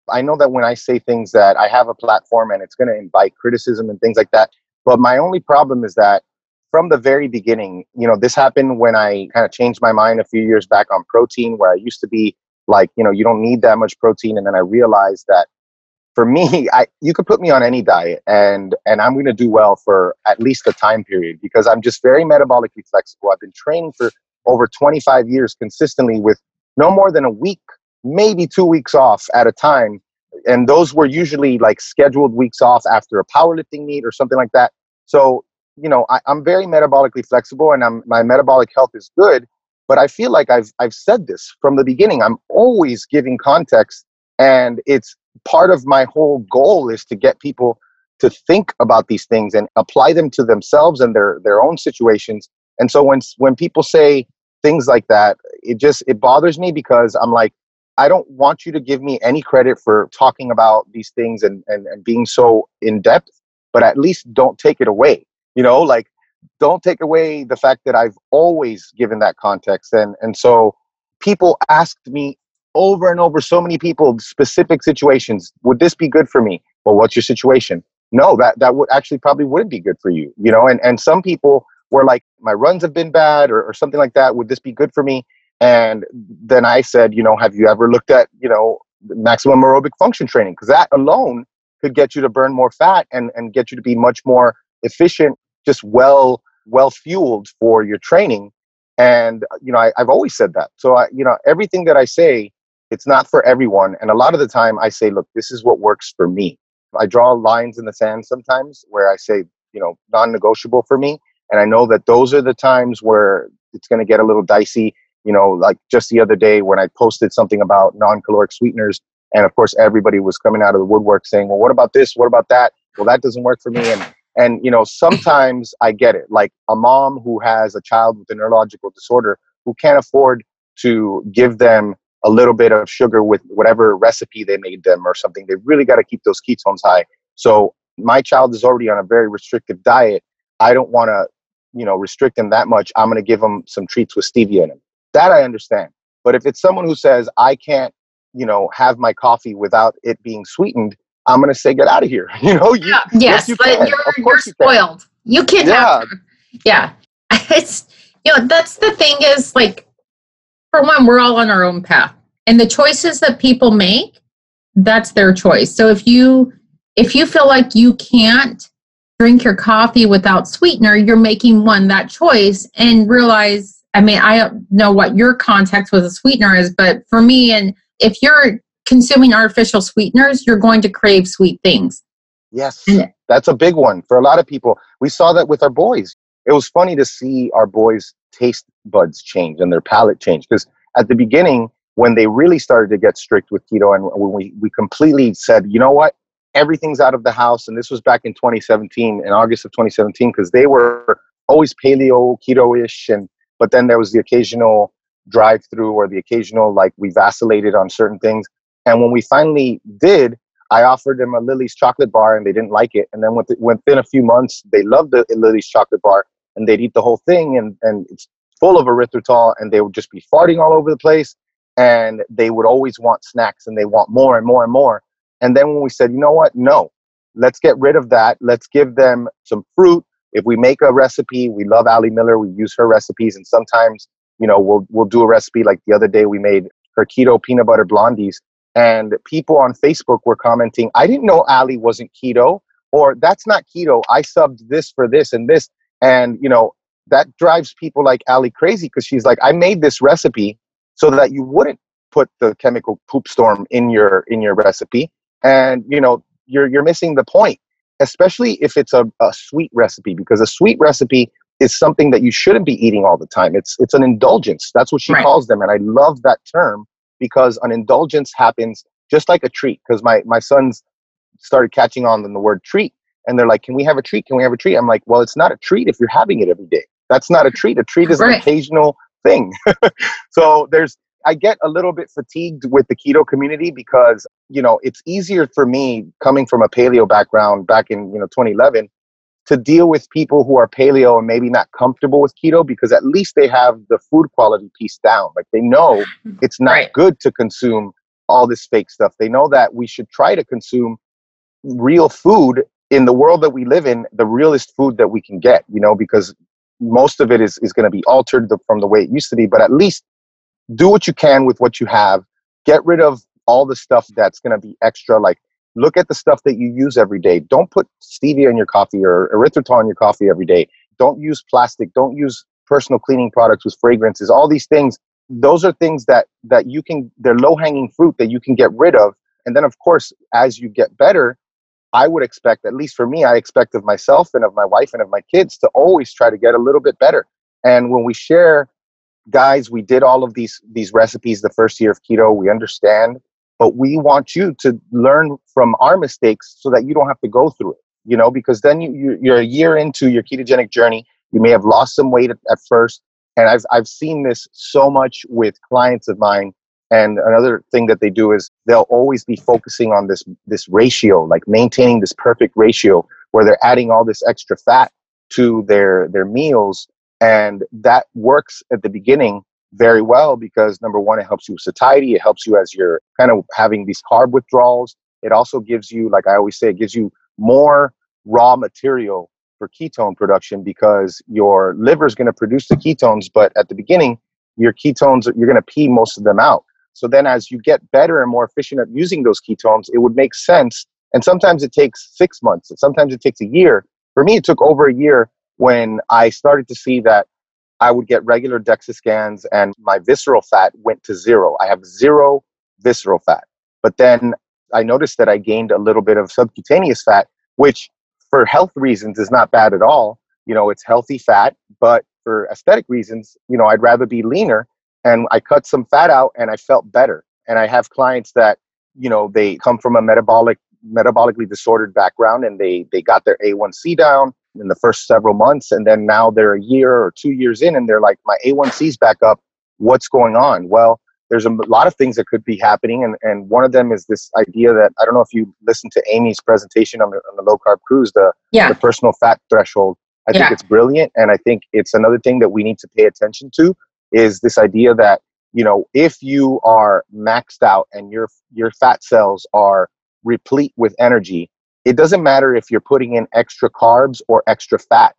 I know that when I say things that I have a platform and it's going to invite criticism and things like that. But my only problem is that from the very beginning, you know, this happened when I kind of changed my mind a few years back on protein, where I used to be like, you know, you don't need that much protein. And then I realized that for me, [laughs] I you could put me on any diet and and I'm going to do well for at least a time period because I'm just very metabolically flexible. I've been training for over 25 years consistently with no more than a week maybe two weeks off at a time. And those were usually like scheduled weeks off after a powerlifting meet or something like that. So, you know, I, am very metabolically flexible and I'm, my metabolic health is good. But I feel like I've, I've said this from the beginning. I'm always giving context. And it's part of my whole goal is to get people to think about these things and apply them to themselves and their, their own situations. And so when, when people say things like that, it just, it bothers me because I'm like, I don't want you to give me any credit for talking about these things and, and, and being so in depth, but at least don't take it away. You know, like don't take away the fact that I've always given that context. And and so people asked me over and over, so many people, specific situations, would this be good for me? Well, what's your situation? No, that that would actually probably wouldn't be good for you. You know, and, and some people were like, my runs have been bad or, or something like that. Would this be good for me? And then I said, you know, have you ever looked at, you know, maximum aerobic function training? Because that alone could get you to burn more fat and, and get you to be much more efficient, just well, well fueled for your training. And, uh, you know, I, I've always said that. So, I, you know, everything that I say, it's not for everyone. And a lot of the time I say, look, this is what works for me. I draw lines in the sand sometimes where I say, you know, non negotiable for me. And I know that those are the times where it's going to get a little dicey. You know, like just the other day when I posted something about non caloric sweeteners, and of course, everybody was coming out of the woodwork saying, well, what about this? What about that? Well, that doesn't work for me. And, and you know, sometimes I get it. Like a mom who has a child with a neurological disorder who can't afford to give them a little bit of sugar with whatever recipe they made them or something. They really got to keep those ketones high. So my child is already on a very restrictive diet. I don't want to, you know, restrict him that much. I'm going to give him some treats with stevia in them. That I understand. But if it's someone who says I can't, you know, have my coffee without it being sweetened, I'm going to say get out of here. [laughs] You know, you, yeah. yes, yes, you but can. you're you're spoiled. You, can. you yeah. have. Yeah, [laughs] it's you know that's the thing is like, for one, we're all on our own path, and the choices that people make, that's their choice. So if you if you feel like you can't drink your coffee without sweetener, you're making one that choice and realize. I mean, I don't know what your context with a sweetener is, but for me, and if you're consuming artificial sweeteners, you're going to crave sweet things. Yes, that's a big one for a lot of people. We saw that with our boys. It was funny to see our boys' taste buds change and their palate change because at the beginning, when they really started to get strict with keto and when we, we completely said, you know what, everything's out of the house. And this was back in 2017, in August of 2017, because they were always paleo, keto ish. And, but then there was the occasional drive through or the occasional, like we vacillated on certain things. And when we finally did, I offered them a Lily's chocolate bar and they didn't like it. And then within a few months, they loved the Lily's chocolate bar and they'd eat the whole thing. And, and it's full of erythritol and they would just be farting all over the place. And they would always want snacks and they want more and more and more. And then when we said, you know what? No, let's get rid of that. Let's give them some fruit. If we make a recipe, we love Ali Miller. We use her recipes, and sometimes, you know, we'll we'll do a recipe like the other day we made her keto peanut butter blondies, and people on Facebook were commenting, "I didn't know Ali wasn't keto," or "That's not keto. I subbed this for this and this," and you know that drives people like Ali crazy because she's like, "I made this recipe so that you wouldn't put the chemical poop storm in your in your recipe and you know you're you're missing the point especially if it's a, a sweet recipe because a sweet recipe is something that you shouldn't be eating all the time. It's it's an indulgence. That's what she right. calls them and i love that term because an indulgence happens just like a treat because my my sons started catching on the word treat and they're like can we have a treat? Can we have a treat? I'm like well it's not a treat if you're having it every day. That's not a treat. A treat is right. an occasional thing. [laughs] So there's I get a little bit fatigued with the keto community because, you know, it's easier for me coming from a paleo background back in, you know, 2011 to deal with people who are paleo and maybe not comfortable with keto because at least they have the food quality piece down. Like they know [laughs] it's not right. good to consume all this fake stuff. They know that we should try to consume real food in the world that we live in, the realest food that we can get, you know, because most of it is, is going to be altered from the way it used to be, but at least do what you can with what you have. Get rid of all the stuff that's going to be extra. Like, look at the stuff that you use every day. Don't put stevia in your coffee or erythritol in your coffee every day. Don't use plastic. Don't use personal cleaning products with fragrances. All these things, those are things that that you can. They're low hanging fruit that you can get rid of. And then, of course, as you get better, I would expect, at least for me, I expect of myself and of my wife and of my kids to always try to get a little bit better. And when we share guys, we did all of these these recipes the first year of keto. We understand, but we want you to learn from our mistakes so that you don't have to go through it. You know, because then you, you are a year into your ketogenic journey. You may have lost some weight at, at first, and I've I've seen this so much with clients of mine. And another thing that they do is they'll always be focusing on this this ratio, like maintaining this perfect ratio, where they're adding all this extra fat to their their meals and that works at the beginning very well because number one, it helps you with satiety. It helps you as you're kind of having these carb withdrawals. It also gives you, like I always say, it gives you more raw material for ketone production because your liver is going to produce the ketones, but at the beginning, your ketones, you're going to pee most of them out. So then as you get better and more efficient at using those ketones, it would make sense. And sometimes it takes six months, sometimes it takes a year. For me, it took over a year when I started to see that I would get regular DEXA scans and my visceral fat went to zero. I have zero visceral fat. But then I noticed that I gained a little bit of subcutaneous fat, which for health reasons is not bad at all. you know, it's healthy fat, but for aesthetic reasons, you know, I'd rather be leaner. And I cut some fat out and I felt better. And I have clients that, you know, they come from a metabolic, metabolically disordered background and they they got their A1C down in the first several months. And then now they're a year or two years in and they're like, my A1C's back up. What's going on? Well, there's a lot of things that could be happening. And, and one of them is this idea that I don't know if you listened to Amy's presentation on the, on the low carb cruise, the, Yeah. the personal fat threshold. I think Yeah. it's brilliant. And I think it's another thing that we need to pay attention to is this idea that, you know, if you are maxed out and your, your fat cells are replete with energy, it doesn't matter if you're putting in extra carbs or extra fat.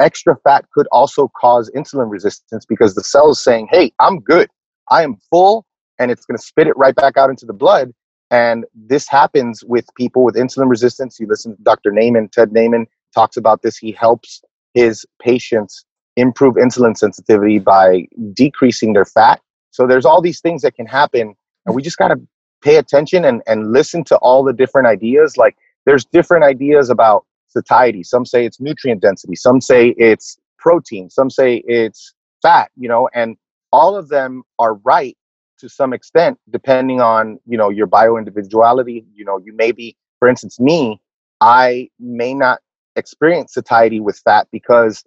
Extra fat could also cause insulin resistance because the cell is saying, hey, I'm good. I am full, and it's going to spit it right back out into the blood. And this happens with people with insulin resistance. You listen to Dr. Naiman, Ted Naiman talks about this. He helps his patients improve insulin sensitivity by decreasing their fat. So there's all these things that can happen, and we just got to pay attention and, and listen to all the different ideas. Like there's different ideas about satiety. Some say it's nutrient density, some say it's protein, some say it's fat, you know, and all of them are right to some extent depending on, you know, your bio individuality. You know, you may be, for instance, me, I may not experience satiety with fat because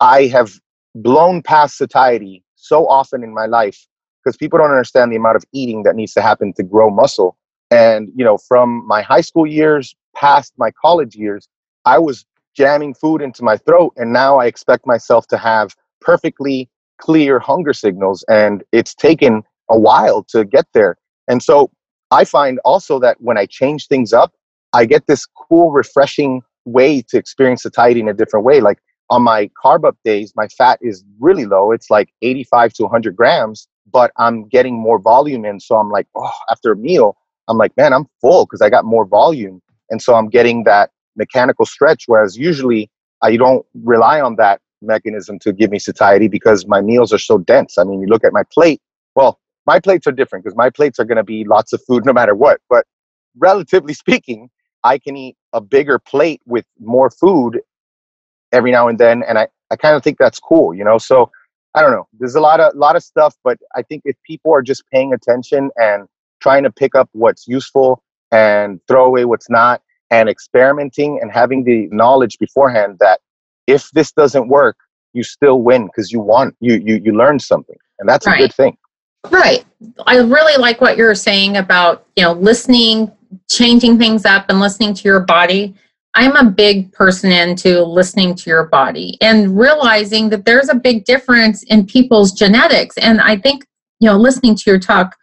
I have blown past satiety so often in my life because people don't understand the amount of eating that needs to happen to grow muscle. And, you know, from my high school years past my college years, I was jamming food into my throat. And now I expect myself to have perfectly clear hunger signals. And it's taken a while to get there. And so I find also that when I change things up, I get this cool, refreshing way to experience satiety in a different way. Like on my carb up days, my fat is really low. It's like 85 to 100 grams, but I'm getting more volume in. So I'm like, oh, after a meal, I'm like, man, I'm full because I got more volume. And so I'm getting that mechanical stretch. Whereas usually I don't rely on that mechanism to give me satiety because my meals are so dense. I mean, you look at my plate, well, my plates are different because my plates are going to be lots of food no matter what. But relatively [laughs] speaking, I can eat a bigger plate with more food every now and then. And I, I kind of think that's cool, you know? So I don't know. There's a lot of, lot of stuff, but I think if people are just paying attention and trying to pick up what's useful and throw away what's not and experimenting and having the knowledge beforehand that if this doesn't work, you still win because you won. You, you, you learned something. And that's a good thing. Right. I really like what you're saying about, you know, listening, changing things up and listening to your body. I'm a big person into listening to your body and realizing that there's a big difference in people's genetics. And I think, you know, listening to your talk,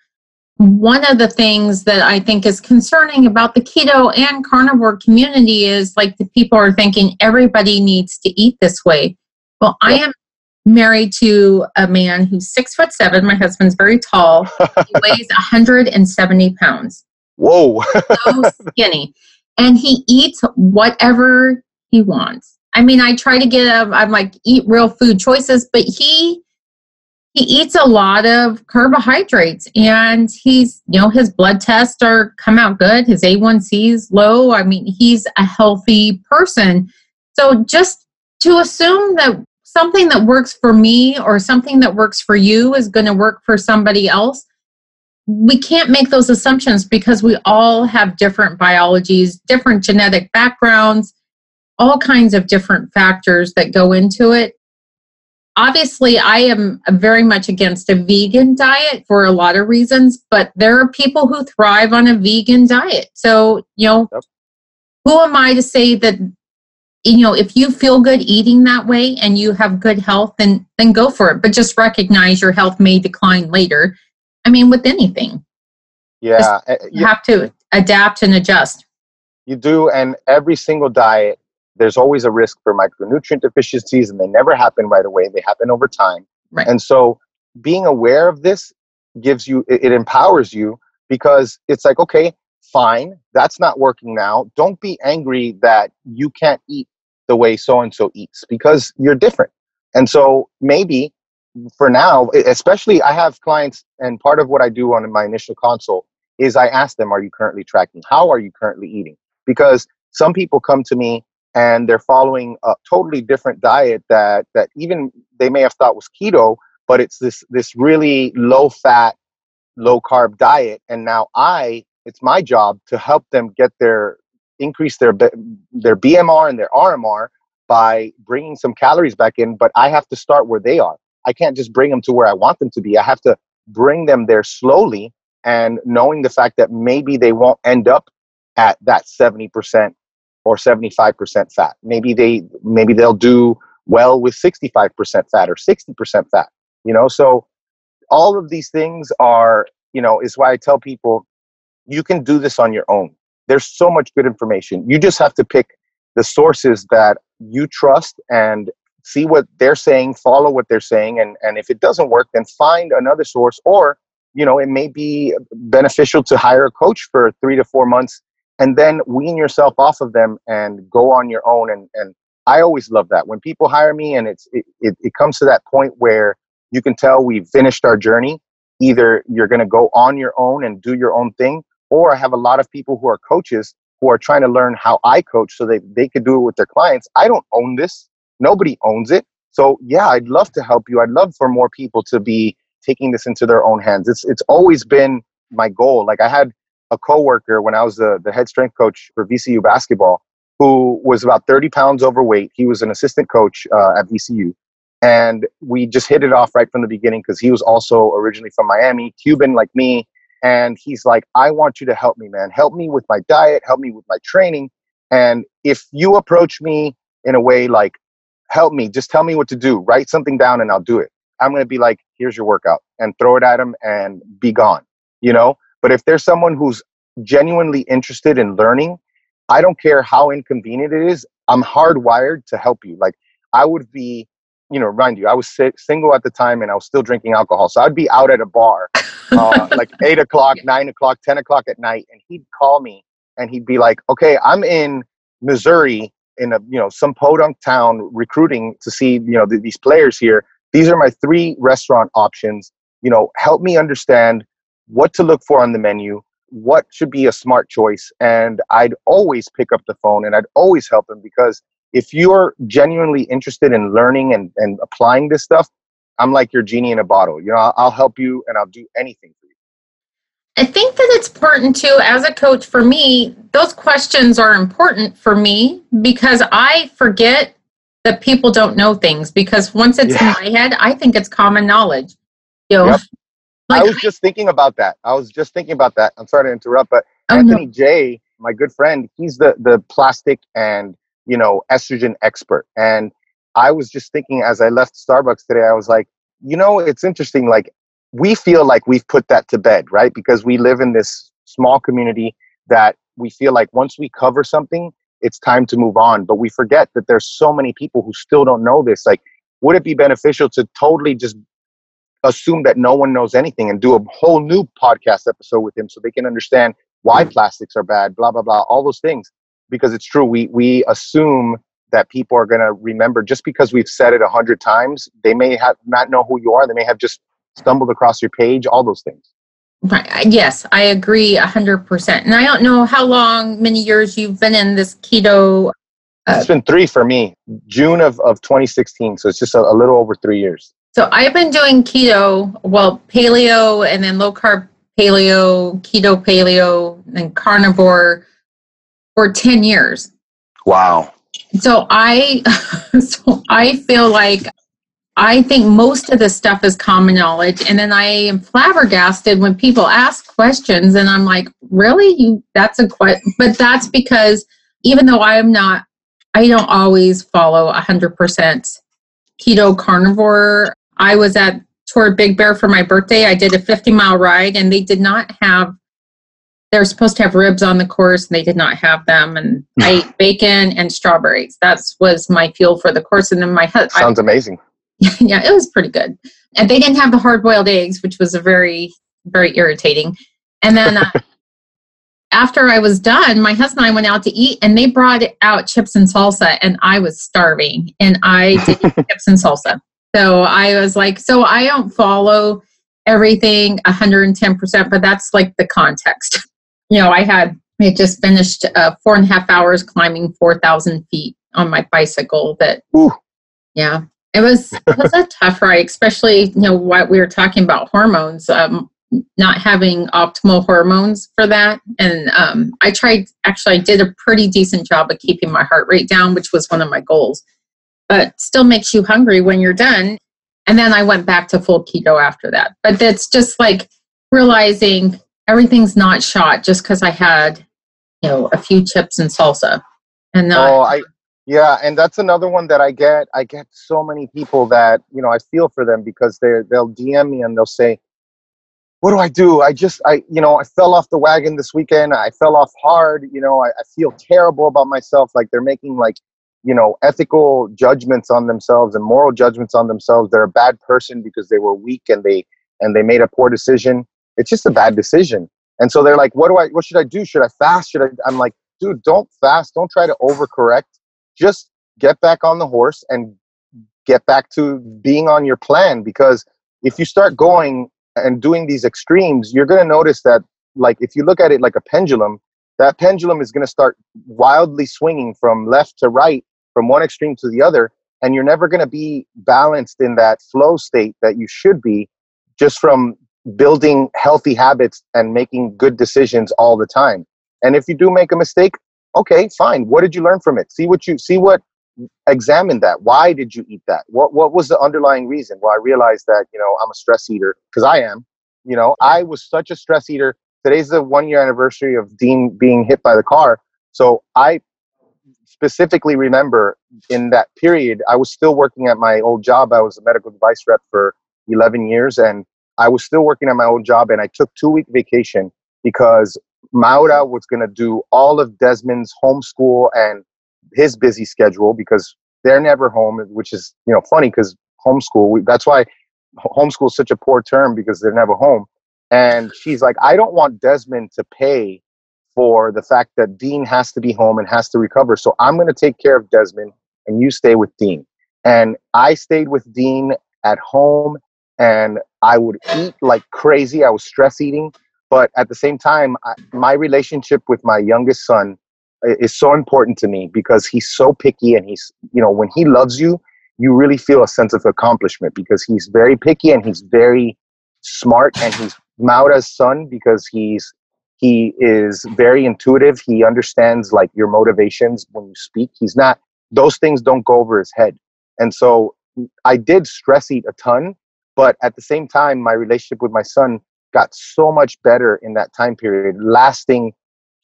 one of the things that I think is concerning about the keto and carnivore community is like the people are thinking everybody needs to eat this way. Well, I am married to a man who's six foot seven. My husband's very tall. He [laughs] weighs 170 pounds. Whoa. So [laughs] skinny. And he eats whatever he wants. I mean, I try to get him, I'm like, eat real food choices, but he he eats a lot of carbohydrates and he's you know his blood tests are come out good. His a1c is low. I mean he's a healthy person. So just to assume that something that works for me or something that works for you is going to work for somebody else we can't make those assumptions because we all have different biologies different genetic backgrounds all kinds of different factors that go into it obviously i am very much against a vegan diet for a lot of reasons but there are people who thrive on a vegan diet so you know Yep. who am i to say that you know if you feel good eating that way and you have good health then then go for it but just recognize your health may decline later i mean with anything Yeah. uh, you yeah, have to adapt and adjust you do. And every single diet, there's always a risk for micronutrient deficiencies, and they never happen right away. They happen over time. Right. And so being aware of this gives you, it, it empowers you because it's like, okay, fine, that's not working now. Don't be angry that you can't eat the way so and so eats because you're different. And so maybe for now, especially I have clients, and part of what I do on my initial consult is I ask them, Are you currently tracking? How are you currently eating? Because some people come to me and they're following a totally different diet that that even they may have thought was keto, but it's this this really low fat, low carb diet. And now I, it's my job to help them get their increase their their BMR and their RMR by bringing some calories back in. But I have to start where they are. I can't just bring them to where I want them to be. I have to bring them there slowly and knowing the fact that maybe they won't end up at that 70% or 75% fat. Maybe they maybe they'll do well with 65% fat or 60% fat. You know, so all of these things are, you know, is why I tell people you can do this on your own. There's so much good information. You just have to pick the sources that you trust and see what they're saying, follow what they're saying, and, and if it doesn't work, then find another source. Or, you know, it may be beneficial to hire a coach for three to four months and then wean yourself off of them and go on your own. And, and I always love that. When people hire me and it's it, it, it comes to that point where you can tell we've finished our journey, either you're gonna go on your own and do your own thing, or I have a lot of people who are coaches who are trying to learn how I coach so they, they could do it with their clients. I don't own this. Nobody owns it. So yeah, I'd love to help you. I'd love for more people to be taking this into their own hands. It's it's always been my goal. Like I had a coworker when I was the, the head strength coach for VCU basketball who was about 30 pounds overweight. He was an assistant coach uh, at VCU. And we just hit it off right from the beginning because he was also originally from Miami, Cuban like me. And he's like, I want you to help me, man. Help me with my diet, help me with my training. And if you approach me in a way like, help me, just tell me what to do, write something down and I'll do it. I'm going to be like, here's your workout and throw it at him and be gone, you know? But if there's someone who's genuinely interested in learning, I don't care how inconvenient it is, I'm hardwired to help you. Like, I would be, you know, remind you, I was single at the time and I was still drinking alcohol. So I'd be out at a bar, [laughs] uh, like eight o'clock, nine o'clock, 10 o'clock at night. And he'd call me and he'd be like, okay, I'm in Missouri in a, you know, some podunk town recruiting to see, you know, th- these players here. These are my three restaurant options. You know, help me understand what to look for on the menu, what should be a smart choice. And I'd always pick up the phone and I'd always help them because if you're genuinely interested in learning and, and applying this stuff, I'm like your genie in a bottle. You know, I'll, I'll help you and I'll do anything for you. I think that it's important too, as a coach, for me, those questions are important for me because I forget that people don't know things because once it's yeah. in my head, I think it's common knowledge. You know, yep. Like, I was just thinking about that. I was just thinking about that. I'm sorry to interrupt, but oh, Anthony no. Jay, my good friend, he's the the plastic and you know estrogen expert. And I was just thinking as I left Starbucks today, I was like, you know, it's interesting. Like we feel like we've put that to bed, right? Because we live in this small community that we feel like once we cover something, it's time to move on. But we forget that there's so many people who still don't know this. Like, would it be beneficial to totally just assume that no one knows anything and do a whole new podcast episode with him so they can understand why mm. plastics are bad, blah blah blah, all those things. Because it's true, we we assume that people are going to remember just because we've said it a hundred times. They may have not know who you are. They may have just stumbled across your page. All those things. Right. Yes, I agree a hundred percent. And I don't know how long, many years you've been in this keto. Uh, it's been three for me. June of, of 2016. So it's just a, a little over three years. So I've been doing keto, well, paleo and then low carb paleo, keto paleo, and carnivore for 10 years. Wow. So I [laughs] so I feel like I think most of the stuff is common knowledge and then I am flabbergasted when people ask questions and I'm like, "Really? You that's a question." But that's because even though I am not I don't always follow 100% keto carnivore I was at toward Big Bear for my birthday. I did a 50 mile ride and they did not have they're supposed to have ribs on the course and they did not have them and [sighs] I ate bacon and strawberries. That was my fuel for the course and then my husband Sounds amazing. [laughs] yeah, it was pretty good. And they didn't have the hard boiled eggs, which was a very very irritating. And then uh, [laughs] after I was done, my husband and I went out to eat and they brought out chips and salsa and I was starving and I did [laughs] chips and salsa. So I was like, so I don't follow everything 110%, but that's like the context. [laughs] You know, I had, I just finished uh, four and a half hours climbing 4,000 feet on my bicycle that Ooh. yeah it was [laughs] it was a tough ride especially you know what we were talking about hormones um, not having optimal hormones for that and um, i tried actually i did a pretty decent job of keeping my heart rate down which was one of my goals but still makes you hungry when you're done and then i went back to full keto after that but it's just like realizing everything's not shot just because i had you know a few chips and salsa and not Oh, I yeah, and that's another one that I get. I get so many people that you know I feel for them because they they'll DM me and they'll say, "What do I do? I just I you know I fell off the wagon this weekend. I fell off hard. You know I, I feel terrible about myself. Like they're making like you know ethical judgments on themselves and moral judgments on themselves. They're a bad person because they were weak and they and they made a poor decision. It's just a bad decision. And so they're like, "What do I? What should I do? Should I fast? Should I?" I'm like, "Dude, don't fast. Don't try to overcorrect." just get back on the horse and get back to being on your plan because if you start going and doing these extremes you're going to notice that like if you look at it like a pendulum that pendulum is going to start wildly swinging from left to right from one extreme to the other and you're never going to be balanced in that flow state that you should be just from building healthy habits and making good decisions all the time. And if you do make a mistake okay fine. What did you learn from it? See what you see what examine that. Why did you eat that? What what was the underlying reason? Well i realized that you know i'm a stress eater because i am. You know i was such a stress eater. Today's the one year anniversary of dean being hit by the car. So i specifically remember in that period i was still working at my old job i was a medical device rep for 11 years and i was still working at my old job and i took two week vacation because Maura was going to do all of Desmond's homeschool and his busy schedule because they're never home, which is you know funny because homeschool. We, that's why homeschool is such a poor term because they're never home. And she's like, I don't want Desmond to pay for the fact that Dean has to be home and has to recover. So I'm going to take care of Desmond, and you stay with Dean. And I stayed with Dean at home, and I would eat like crazy. I was stress eating but at the same time I, my relationship with my youngest son is so important to me because he's so picky and he's you know when he loves you you really feel a sense of accomplishment because he's very picky and he's very smart and he's Maura's son because he's he is very intuitive he understands like your motivations when you speak he's not those things don't go over his head and so mm, i did stress eat a ton but at the same time my relationship with my son got so much better in that time period, lasting,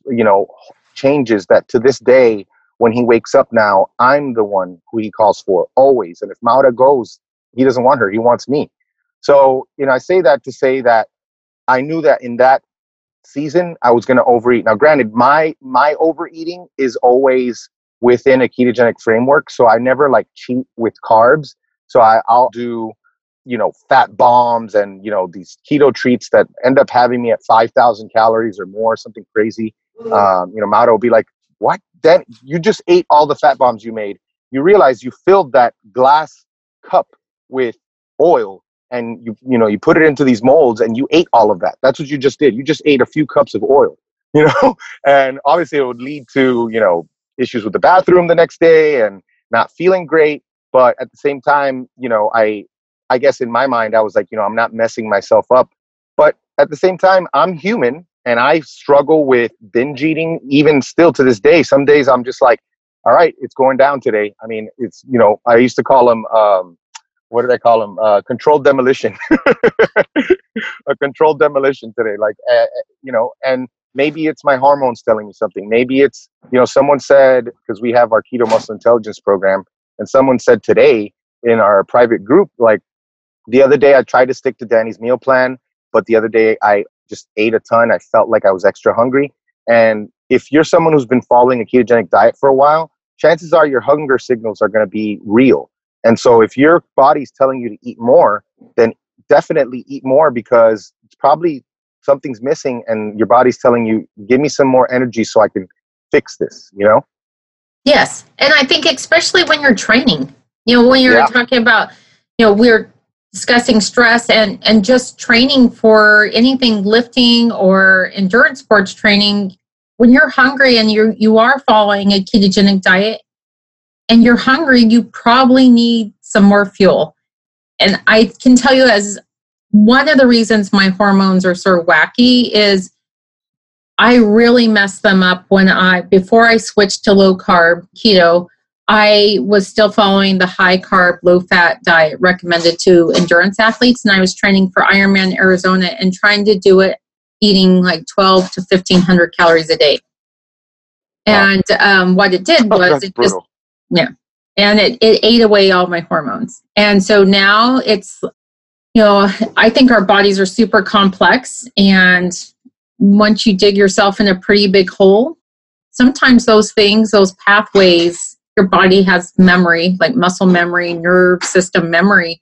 you know, changes that to this day, when he wakes up now, I'm the one who he calls for always. And if Maura goes, he doesn't want her, he wants me. So, you know, I say that to say that I knew that in that season I was going to overeat. Now, granted, my my overeating is always within a ketogenic framework, so I never like cheat with carbs. So I, I'll do you know fat bombs and you know these keto treats that end up having me at 5000 calories or more something crazy um, you know Maura will be like what then you just ate all the fat bombs you made you realize you filled that glass cup with oil and you you know you put it into these molds and you ate all of that that's what you just did you just ate a few cups of oil [laughs] you know and obviously it would lead to you know issues with the bathroom the next day and not feeling great but at the same time you know i I guess in my mind, I was like, you know, I'm not messing myself up. But at the same time, I'm human and I struggle with binge eating even still to this day. Some days I'm just like, all right, it's going down today. I mean, it's, you know, I used to call them, um, what did I call them? Uh, controlled demolition. [laughs] a controlled demolition today. Like, uh, you know, and maybe it's my hormones telling me something. Maybe it's, you know, someone said, because we have our keto muscle intelligence program, and someone said today in our private group, like, the other day I tried to stick to Danny's meal plan, but the other day I just ate a ton. I felt like I was extra hungry. And if you're someone who's been following a ketogenic diet for a while, chances are your hunger signals are going to be real. And so if your body's telling you to eat more, then definitely eat more because it's probably something's missing and your body's telling you, give me some more energy so I can fix this, you know? Yes. And I think especially when you're training, you know, when you're Yeah. talking about, you know, we're discussing stress and and just training for anything lifting or endurance sports training when you're hungry and you you are following a ketogenic diet and you're hungry, you probably need some more fuel. And I can tell you, as one of the reasons my hormones are so wacky is I really messed them up when I, before I switched to low carb keto, I was still following the high carb, low fat diet recommended to endurance athletes. And I was training for Ironman Arizona and trying to do it eating like 12 to 1500 calories a day. And um, what it did was it just, yeah. And it, it ate away all my hormones. And so now it's, you know, I think our bodies are super complex. And once you dig yourself in a pretty big hole, sometimes those things, those pathways, your body has memory, like muscle memory, nerve system memory,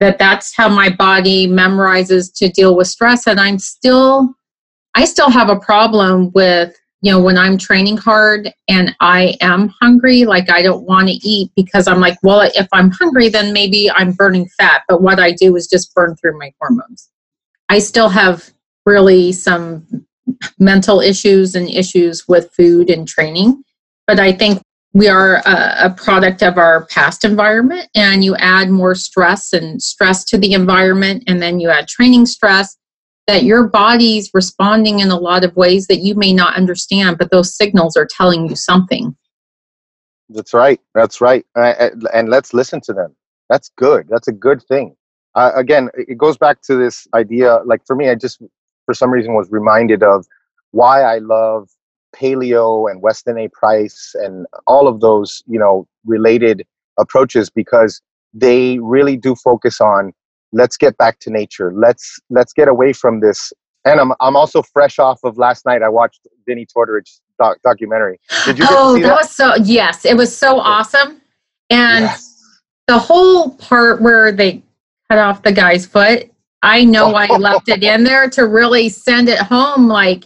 that that's how my body memorizes to deal with stress. And I'm still, I still have a problem with you know, when I'm training hard and I am hungry, like I don't want to eat because I'm like, well, if I'm hungry, then maybe I'm burning fat. But what I do is just burn through my hormones. I still have really some mental issues and issues with food and training. But I think we are a, a, product of our past environment, and you add more stress and stress to the environment, and then you add training stress that your body's responding in a lot of ways that you may not understand, but those signals are telling you something. That's right. That's right. And let's listen to them. That's good. That's a good thing. Uh, again, it goes back to this idea. Like for me, I just, for some reason, was reminded of why I love paleo and Weston A. Price and all of those, you know, related approaches because they really do focus on let's get back to nature. Let's let's get away from this. And I'm I'm also fresh off of last night. I watched Vinnie Tortorich's doc, documentary. Did you? oh, that, that, was so yes, it was so awesome. And yes. the whole part where they cut off the guy's foot, I know I [laughs] left it in there to really send it home. Like,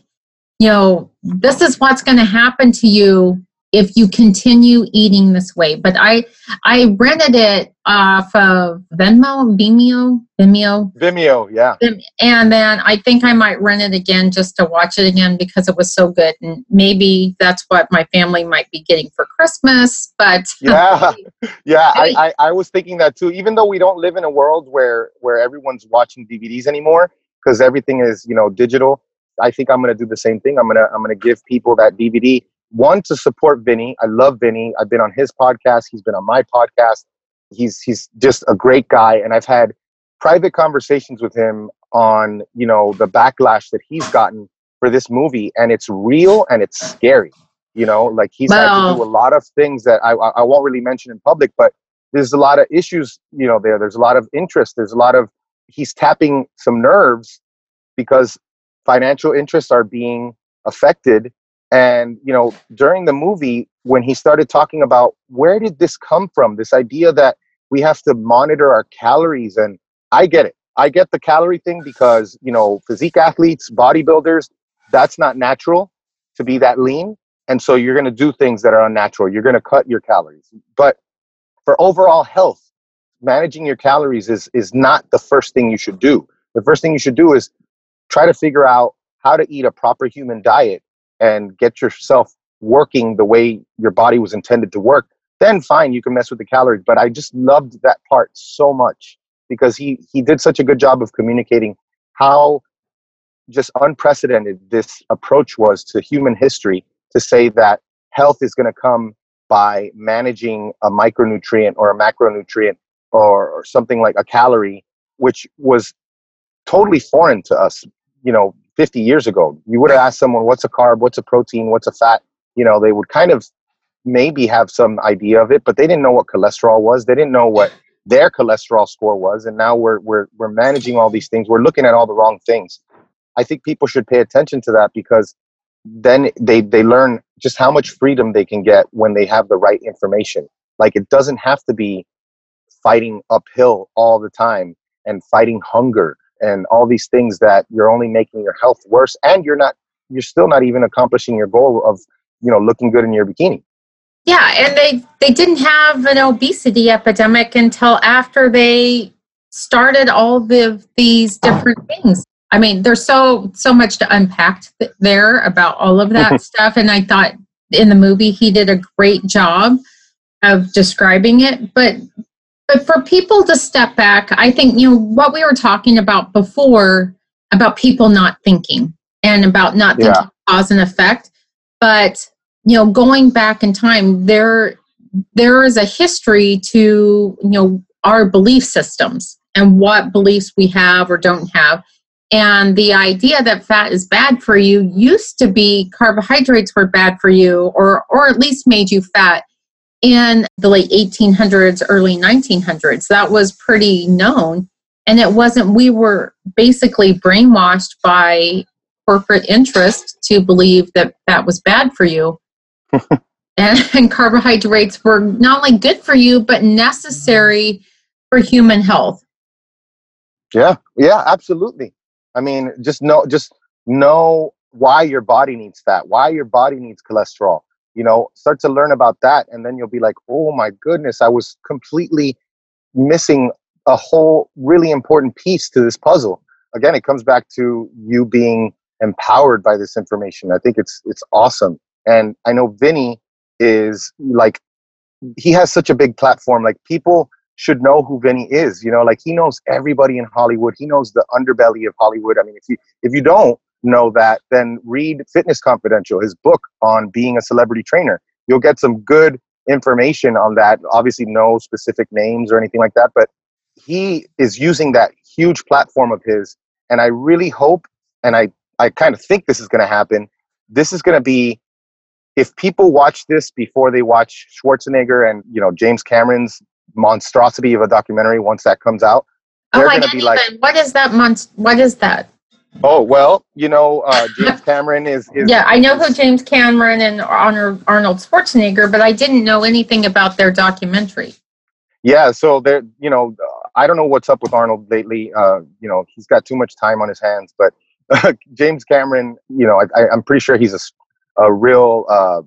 you know, this is what's going to happen to you if you continue eating this way. But I I rented it off of Venmo, Vimeo, Vimeo. Vimeo, yeah. And then I think I might rent it again just to watch it again because it was so good. And maybe that's what my family might be getting for Christmas. But [laughs] yeah, [laughs] yeah, I, I, I was thinking that too. Even though we don't live in a world where where everyone's watching DVDs anymore because everything is you know digital. I think I'm gonna do the same thing. I'm gonna I'm gonna give people that DVD one to support Vinnie. I love Vinnie. I've been on his podcast. He's been on my podcast. He's he's just a great guy, and I've had private conversations with him on you know the backlash that he's gotten for this movie, and it's real and it's scary. You know, like he's wow. had to do a lot of things that I I won't really mention in public, but there's a lot of issues. You know, there there's a lot of interest. There's a lot of he's tapping some nerves because financial interests are being affected and, you know, during the movie, when he started talking about where did this come from, this idea that we have to monitor our calories, and I get it. I get the calorie thing because, you know, physique athletes, bodybuilders, that's not natural to be that lean. And so you're going to do things that are unnatural. You're going to cut your calories. But for overall health, managing your calories is, is not the first thing you should do. The first thing you should do is try to figure out how to eat a proper human diet and get yourself working the way your body was intended to work, then fine, you can mess with the calories. But I just loved that part so much because he he did such a good job of communicating how just unprecedented this approach was to human history to say that health is going to come by managing a micronutrient or a macronutrient or, or something like a calorie, which was totally foreign to us, you know, 50 years ago. You would have asked someone, what's a carb, what's a protein, what's a fat? You know, they would kind of maybe have some idea of it, but they didn't know what cholesterol was. They didn't know what their cholesterol score was. And now we're, we're, we're managing all these things. We're looking at all the wrong things. I think people should pay attention to that because then they, they learn just how much freedom they can get when they have the right information. Like it doesn't have to be fighting uphill all the time and fighting hunger and all these things that you're only making your health worse and you're not you're still not even accomplishing your goal of you know looking good in your bikini. Yeah and they they didn't have an obesity epidemic until after they started all the these different things. I mean there's so so much to unpack there about all of that [laughs] stuff and i thought in the movie he did a great job of describing it, but but for people to step back, I think you know what we were talking about before about people not thinking and about not thinking yeah. cause and effect. But you know, going back in time, there there is a history to you know our belief systems and what beliefs we have or don't have. And the idea that fat is bad for you used to be carbohydrates were bad for you or or at least made you fat in the late 1800s, early 1900s. That was pretty known. And it wasn't, we were basically brainwashed by corporate interest to believe that that was bad for you. [laughs] and, and [laughs] carbohydrates were not only good for you, but necessary for human health. Yeah, yeah, absolutely. I mean, just know, just know why your body needs fat, why your body needs cholesterol. You know, start to learn about that, and then you'll be like, oh my goodness, I was completely missing a whole really important piece to this puzzle. Again, it comes back to you being empowered by this information. I think it's it's awesome, and I know Vinnie is like he has such a big platform. Like people should know who Vinnie is. You know, like he knows everybody in Hollywood. He knows the underbelly of Hollywood. I mean, if you if you don't know that, then read Fitness Confidential, his book on being a celebrity trainer. You'll get some good information on that. Obviously, no specific names or anything like that, but he is using that huge platform of his. And I really hope, and I, I kind of think this is going to happen. This is going to be if people watch this before they watch Schwarzenegger and you know James Cameron's monstrosity of a documentary once that comes out. Oh, I didn't like. What is that? Monst- what is that? Oh well, you know uh, James [laughs] Cameron is, is. yeah, I know who James Cameron and Arnold Schwarzenegger, but I didn't know anything about their documentary. Yeah, so there, you know, I don't know what's up with Arnold lately. Uh, you know, he's got too much time on his hands, but uh, [laughs] James Cameron, you know, I, am pretty sure he's a, a real, uh,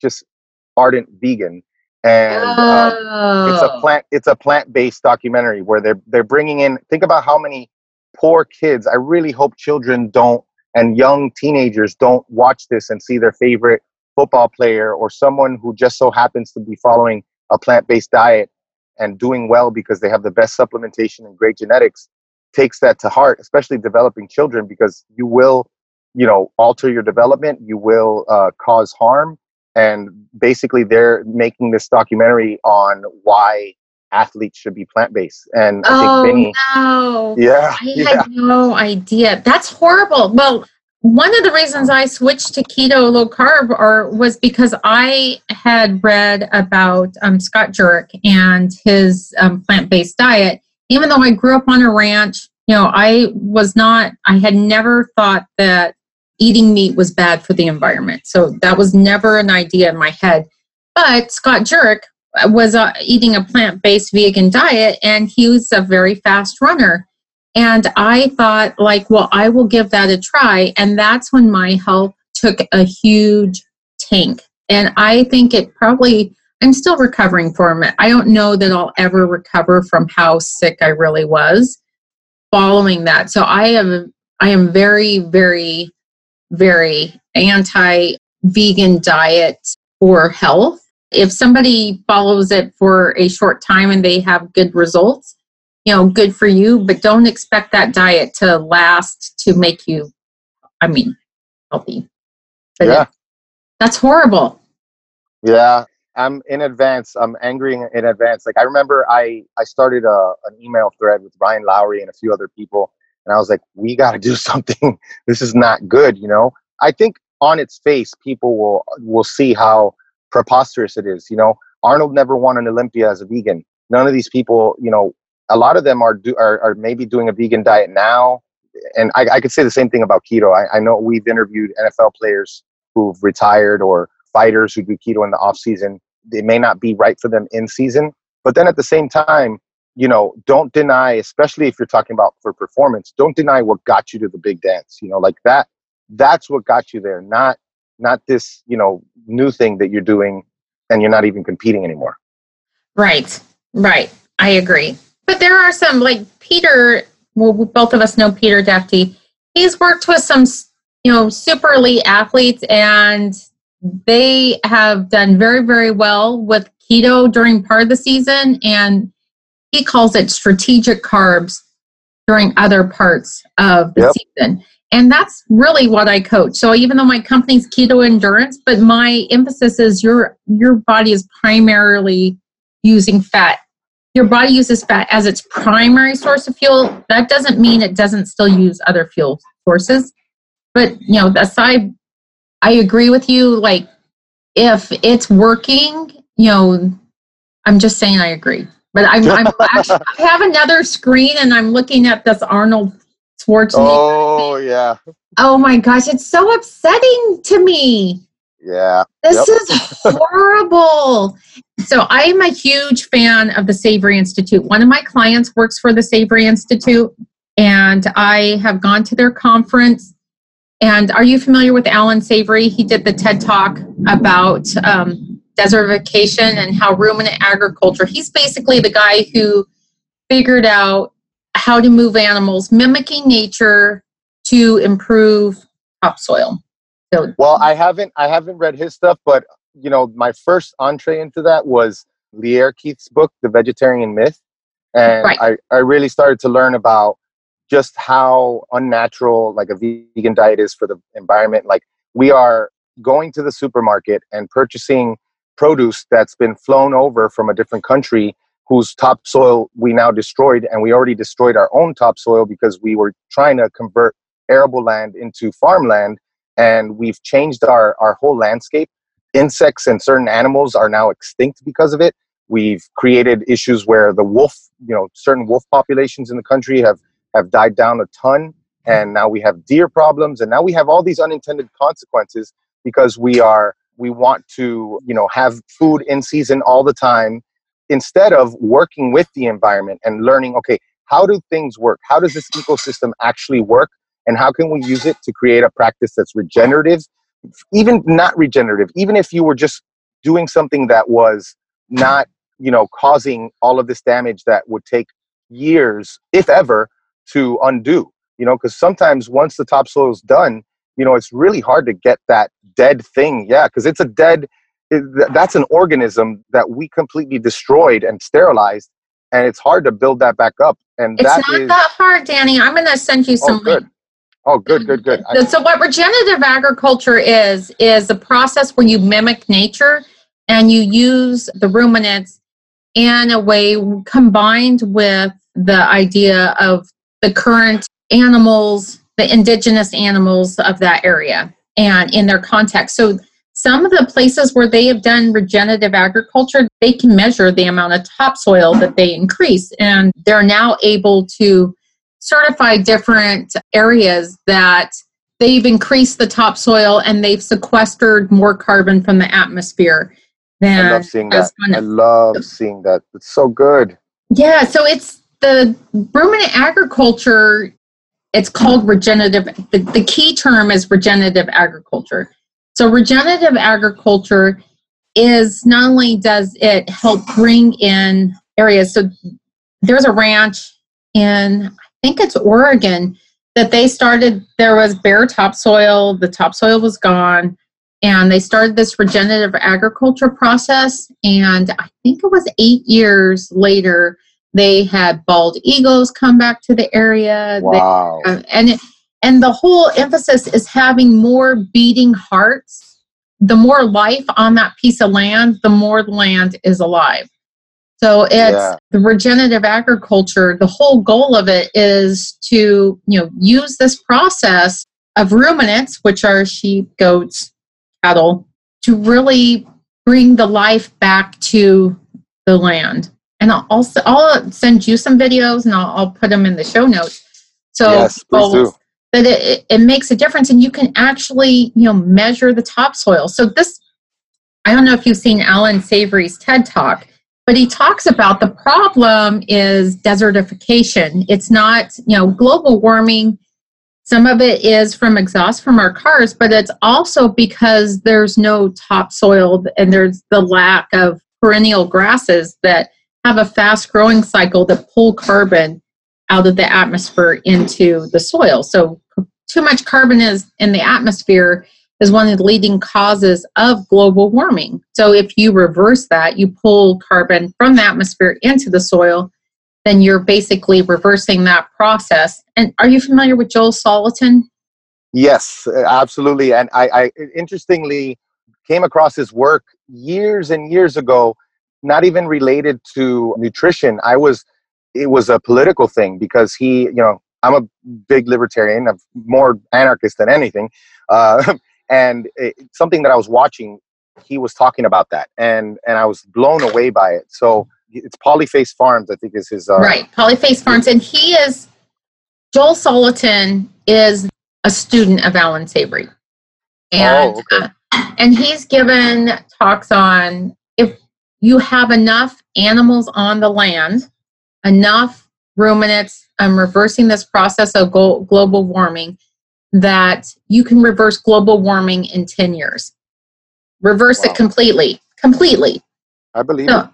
just ardent vegan and uh, oh. it's a oh. plant it's a plant-based documentary where they're they're bringing in think about how many poor kids. I really hope children don't and young teenagers don't watch this and see their favorite football player or someone who just so happens to be following a plant-based diet and doing well because they have the best supplementation and great genetics takes that to heart especially developing children because you will you know alter your development. You will uh, cause harm. And basically they're making this documentary on why athletes should be plant-based and I oh, think Vinnie, no. yeah i yeah. had no idea that's horrible well one of the reasons i switched to keto low carb or was because i had read about um, scott jurek and his um, plant-based diet even though i grew up on a ranch you know i was not i had never thought that eating meat was bad for the environment. So that was never an idea in my head. But Scott Jurek was uh, eating a plant based vegan diet and he was a very fast runner. And I thought, like, well, I will give that a try. And that's when my health took a huge tank. And I think it probably, I'm still recovering from it. I don't know that I'll ever recover from how sick I really was following that. So I am, I am very, very very anti vegan diet for health. If somebody follows it for a short time and they have good results, you know, good for you, but don't expect that diet to last to make you, I mean, healthy. But yeah. That's horrible. Yeah. I'm in advance. I'm angry in advance. Like I remember I, I started a, an email thread with Ryan Lowery and a few other people and I was like, we got to do [laughs] something. this is not good, you know. I think on its face, people will will see how preposterous it is. You know, Arnold never won an Olympia as a vegan. None of these people, you know, a lot of them are do, are, are maybe doing a vegan diet now. And I, I could say the same thing about keto. I, I know we've interviewed NFL players who've retired or fighters who do keto in the off season. It may not be right for them in season, but then at the same time, you know, don't deny, especially if you're talking about for performance, don't deny what got you to the big dance. You know, like that, that's what got you there, not not this, you know, new thing that you're doing and you're not even competing anymore. Right. Right. I agree. But there are some like Peter, well, both of us know Peter Defty. He's worked with some, you know, super elite athletes and they have done very, very well with keto during part of the season, and he calls it strategic carbs during other parts of the Yep. season. And that's really what I coach. So even though my company's keto endurance, but my emphasis is your your body is primarily using fat. Your body uses fat as its primary source of fuel. That doesn't mean it doesn't still use other fuel sources. But you know, aside I agree with you, like if it's working, you know, I'm just saying I agree. But I'm, I'm actually, I have another screen and I'm looking at this Arnold Schwarzenegger. Oh yeah, Oh my gosh, it's so upsetting to me. yeah. This Yep. is horrible. So I am a huge fan of the Savory Institute. One of my clients works for the Savory Institute, and I have gone to their conference. And are you familiar with Allan Savory? He did the TED Talk about um, desertification and how ruminant agriculture. He's basically the guy who figured out how to move animals, mimicking nature to improve topsoil. So Well, I haven't I haven't read his stuff, but you know, my first entree into that was Lierre Keith's book, The Vegetarian Myth, and Right. I I really started to learn about just how unnatural like a vegan diet is for the environment. Like we are going to the supermarket and purchasing produce that's been flown over from a different country whose topsoil we now destroyed and we already destroyed our own topsoil because we were trying to convert arable land into farmland and we've changed our, our whole landscape. Insects and certain animals are now extinct because of it. We've created issues where the wolf, you know, certain wolf populations in the country have, have died down a ton. And now we have deer problems. And now we have all these unintended consequences because we are, we want to, you know, have food in season all the time instead of working with the environment and learning, okay, how do things work? How does this ecosystem actually work? and how can we use it to create a practice that's regenerative even not regenerative even if you were just doing something that was not you know causing all of this damage that would take years if ever to undo you know because sometimes once the topsoil is done you know it's really hard to get that dead thing yeah because it's a dead it, that's an organism that we completely destroyed and sterilized and it's hard to build that back up and it's not is that hard, Danny. I'm going to send you some oh some good oh good good good So what regenerative agriculture is is a process where you mimic nature and you use the ruminants in a way combined with the idea of the current animals, the indigenous animals of that area and in their context. So some of the places where they have done regenerative agriculture, they can measure the amount of topsoil that they increase and they're now able to certify different areas that they've increased the topsoil and they've sequestered more carbon from the atmosphere I love seeing that. I love seeing that. It's so good. yeah so it's the ruminant agriculture it's called regenerative the, the key term is regenerative agriculture so regenerative agriculture is not only does it help bring in areas so there's a ranch in i think it's oregon that they started there was bare topsoil the topsoil was gone and they started this regenerative agriculture process and i think it was eight years later they had bald eagles come back to the area They- Wow. uh, and it, and the whole emphasis is having more beating hearts. The more life on that piece of land the more land is alive. So it's Yeah. the regenerative agriculture. The whole goal of it is to you know use this process of ruminants which are sheep goats cattle to really bring the life back to the land. And i'll also i'll send you some videos and i'll, I'll put them in the show notes. So yes, please do. That it, it- it makes a difference and you can actually you know measure the topsoil. So this i don't know if you've seen allan savory's ted talk but he talks about the problem is desertification. It's not you know global warming. Some of it is from exhaust from our cars but it's also because there's no topsoil and there's the lack of perennial grasses that have a fast growing cycle that pull carbon out of the atmosphere into the soil. So too much carbon is in the atmosphere is one of the leading causes of global warming. So if you reverse that, you pull carbon from the atmosphere into the soil, then you're basically reversing that process. And are you familiar with Joel Salatin? Yes, absolutely. And I, I interestingly came across his work years and years ago, not even related to nutrition. I was, it was a political thing because he, you know, I'm a big libertarian, I'm more anarchist than anything. Uh, [laughs] and it, something that I was watching, he was talking about that, and and I was blown away by it. So it's Polyface Farms, I think is his uh, right. Polyface Farms, and he is Joel Salatin is a student of Allan Savory, and oh, okay. uh, and he's given talks on if you have enough animals on the land, enough ruminants, um, reversing this process of global warming that you can reverse global warming in 10 years. Reverse wow. it completely. Completely. I believe so, it.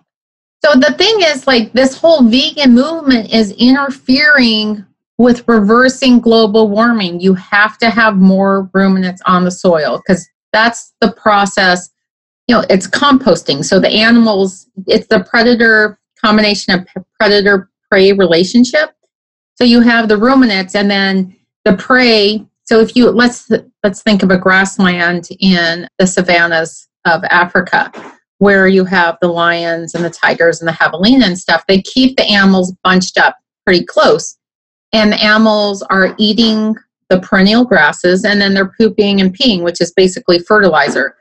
So the thing is, like, this whole vegan movement is interfering with reversing global warming. You have to have more ruminants on the soil because that's the process. You know, it's composting. So the animals, it's the predator combination of predator prey relationship. So you have the ruminants and then the prey so if you let's let's think of a grassland in the savannas of Africa where you have the lions and the tigers and the javelina and stuff, they keep the animals bunched up pretty close. And the animals are eating the perennial grasses and then they're pooping and peeing, which is basically fertilizer.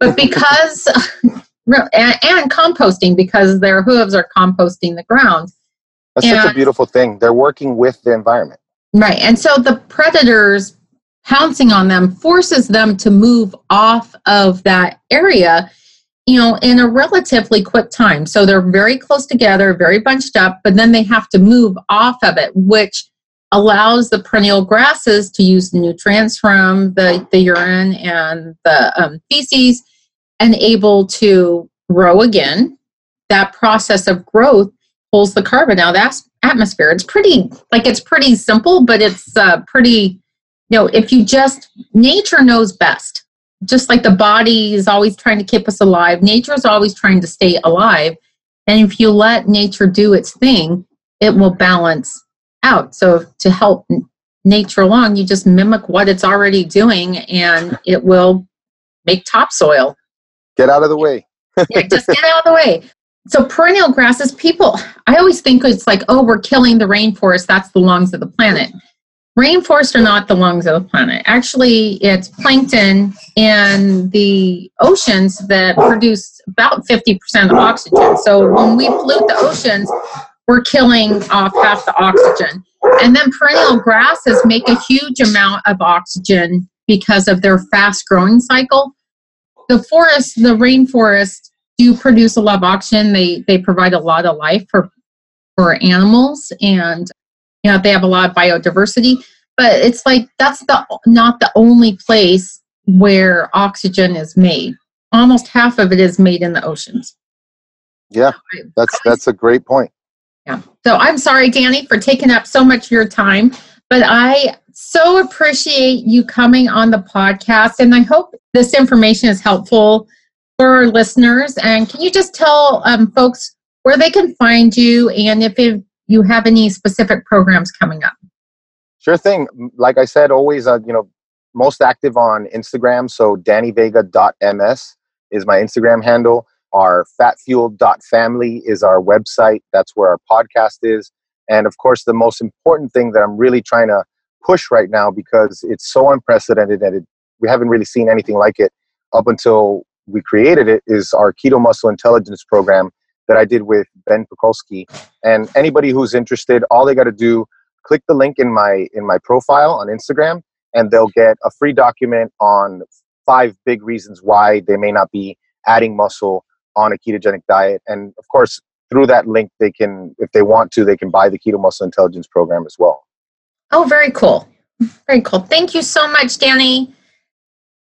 But because [laughs] [laughs] and, and composting because their hooves are composting the ground. That's and, such a beautiful thing. They're working with the environment. Right. And so the predators pouncing on them forces them to move off of that area you know in a relatively quick time so they're very close together very bunched up but then they have to move off of it which allows the perennial grasses to use nutrients from the, the urine and the um, feces and able to grow again that process of growth pulls the carbon out of the atmosphere it's pretty like it's pretty simple but it's uh, pretty you know, if you just, nature knows best. Just like the body is always trying to keep us alive, nature is always trying to stay alive. And if you let nature do its thing, it will balance out. So to help nature along, you just mimic what it's already doing and it will make topsoil. Get out of the way. [laughs] yeah, just get out of the way. So perennial grasses, people, I always think it's like, oh, we're killing the rainforest. That's the lungs of the planet. Rainforests are not the lungs of the planet. Actually, it's plankton in the oceans that produce about 50% of oxygen. So when we pollute the oceans, we're killing off half the oxygen. And then perennial grasses make a huge amount of oxygen because of their fast growing cycle. The forests, the rainforests, do produce a lot of oxygen. They they provide a lot of life for for animals and you know they have a lot of biodiversity. But it's like that's the not the only place where oxygen is made. Almost half of it is made in the oceans. Yeah that's that's a great point. Yeah. So i'm sorry danny for taking up so much of your time but i so appreciate you coming on the podcast and i hope this information is helpful for our listeners and can you just tell um, folks where they can find you and if it, you have any specific programs coming up. Sure thing. Like I said, always, uh, you know, most active on Instagram. So dannyvega.ms is my Instagram handle. Our fatfuel.family is our website. That's where our podcast is. And of course, the most important thing that I'm really trying to push right now because it's so unprecedented that it, we haven't really seen anything like it up until we created it is our keto muscle intelligence program that I did with Ben Pakulski. And anybody who's interested, all they got to do, click the link in my in my profile on Instagram, and they'll get a free document on five big reasons why they may not be adding muscle on a ketogenic diet. And of course, through that link, they can, if they want to, they can buy the Keto Muscle Intelligence program as well. Oh, very cool. Very cool. Thank you so much, Danny.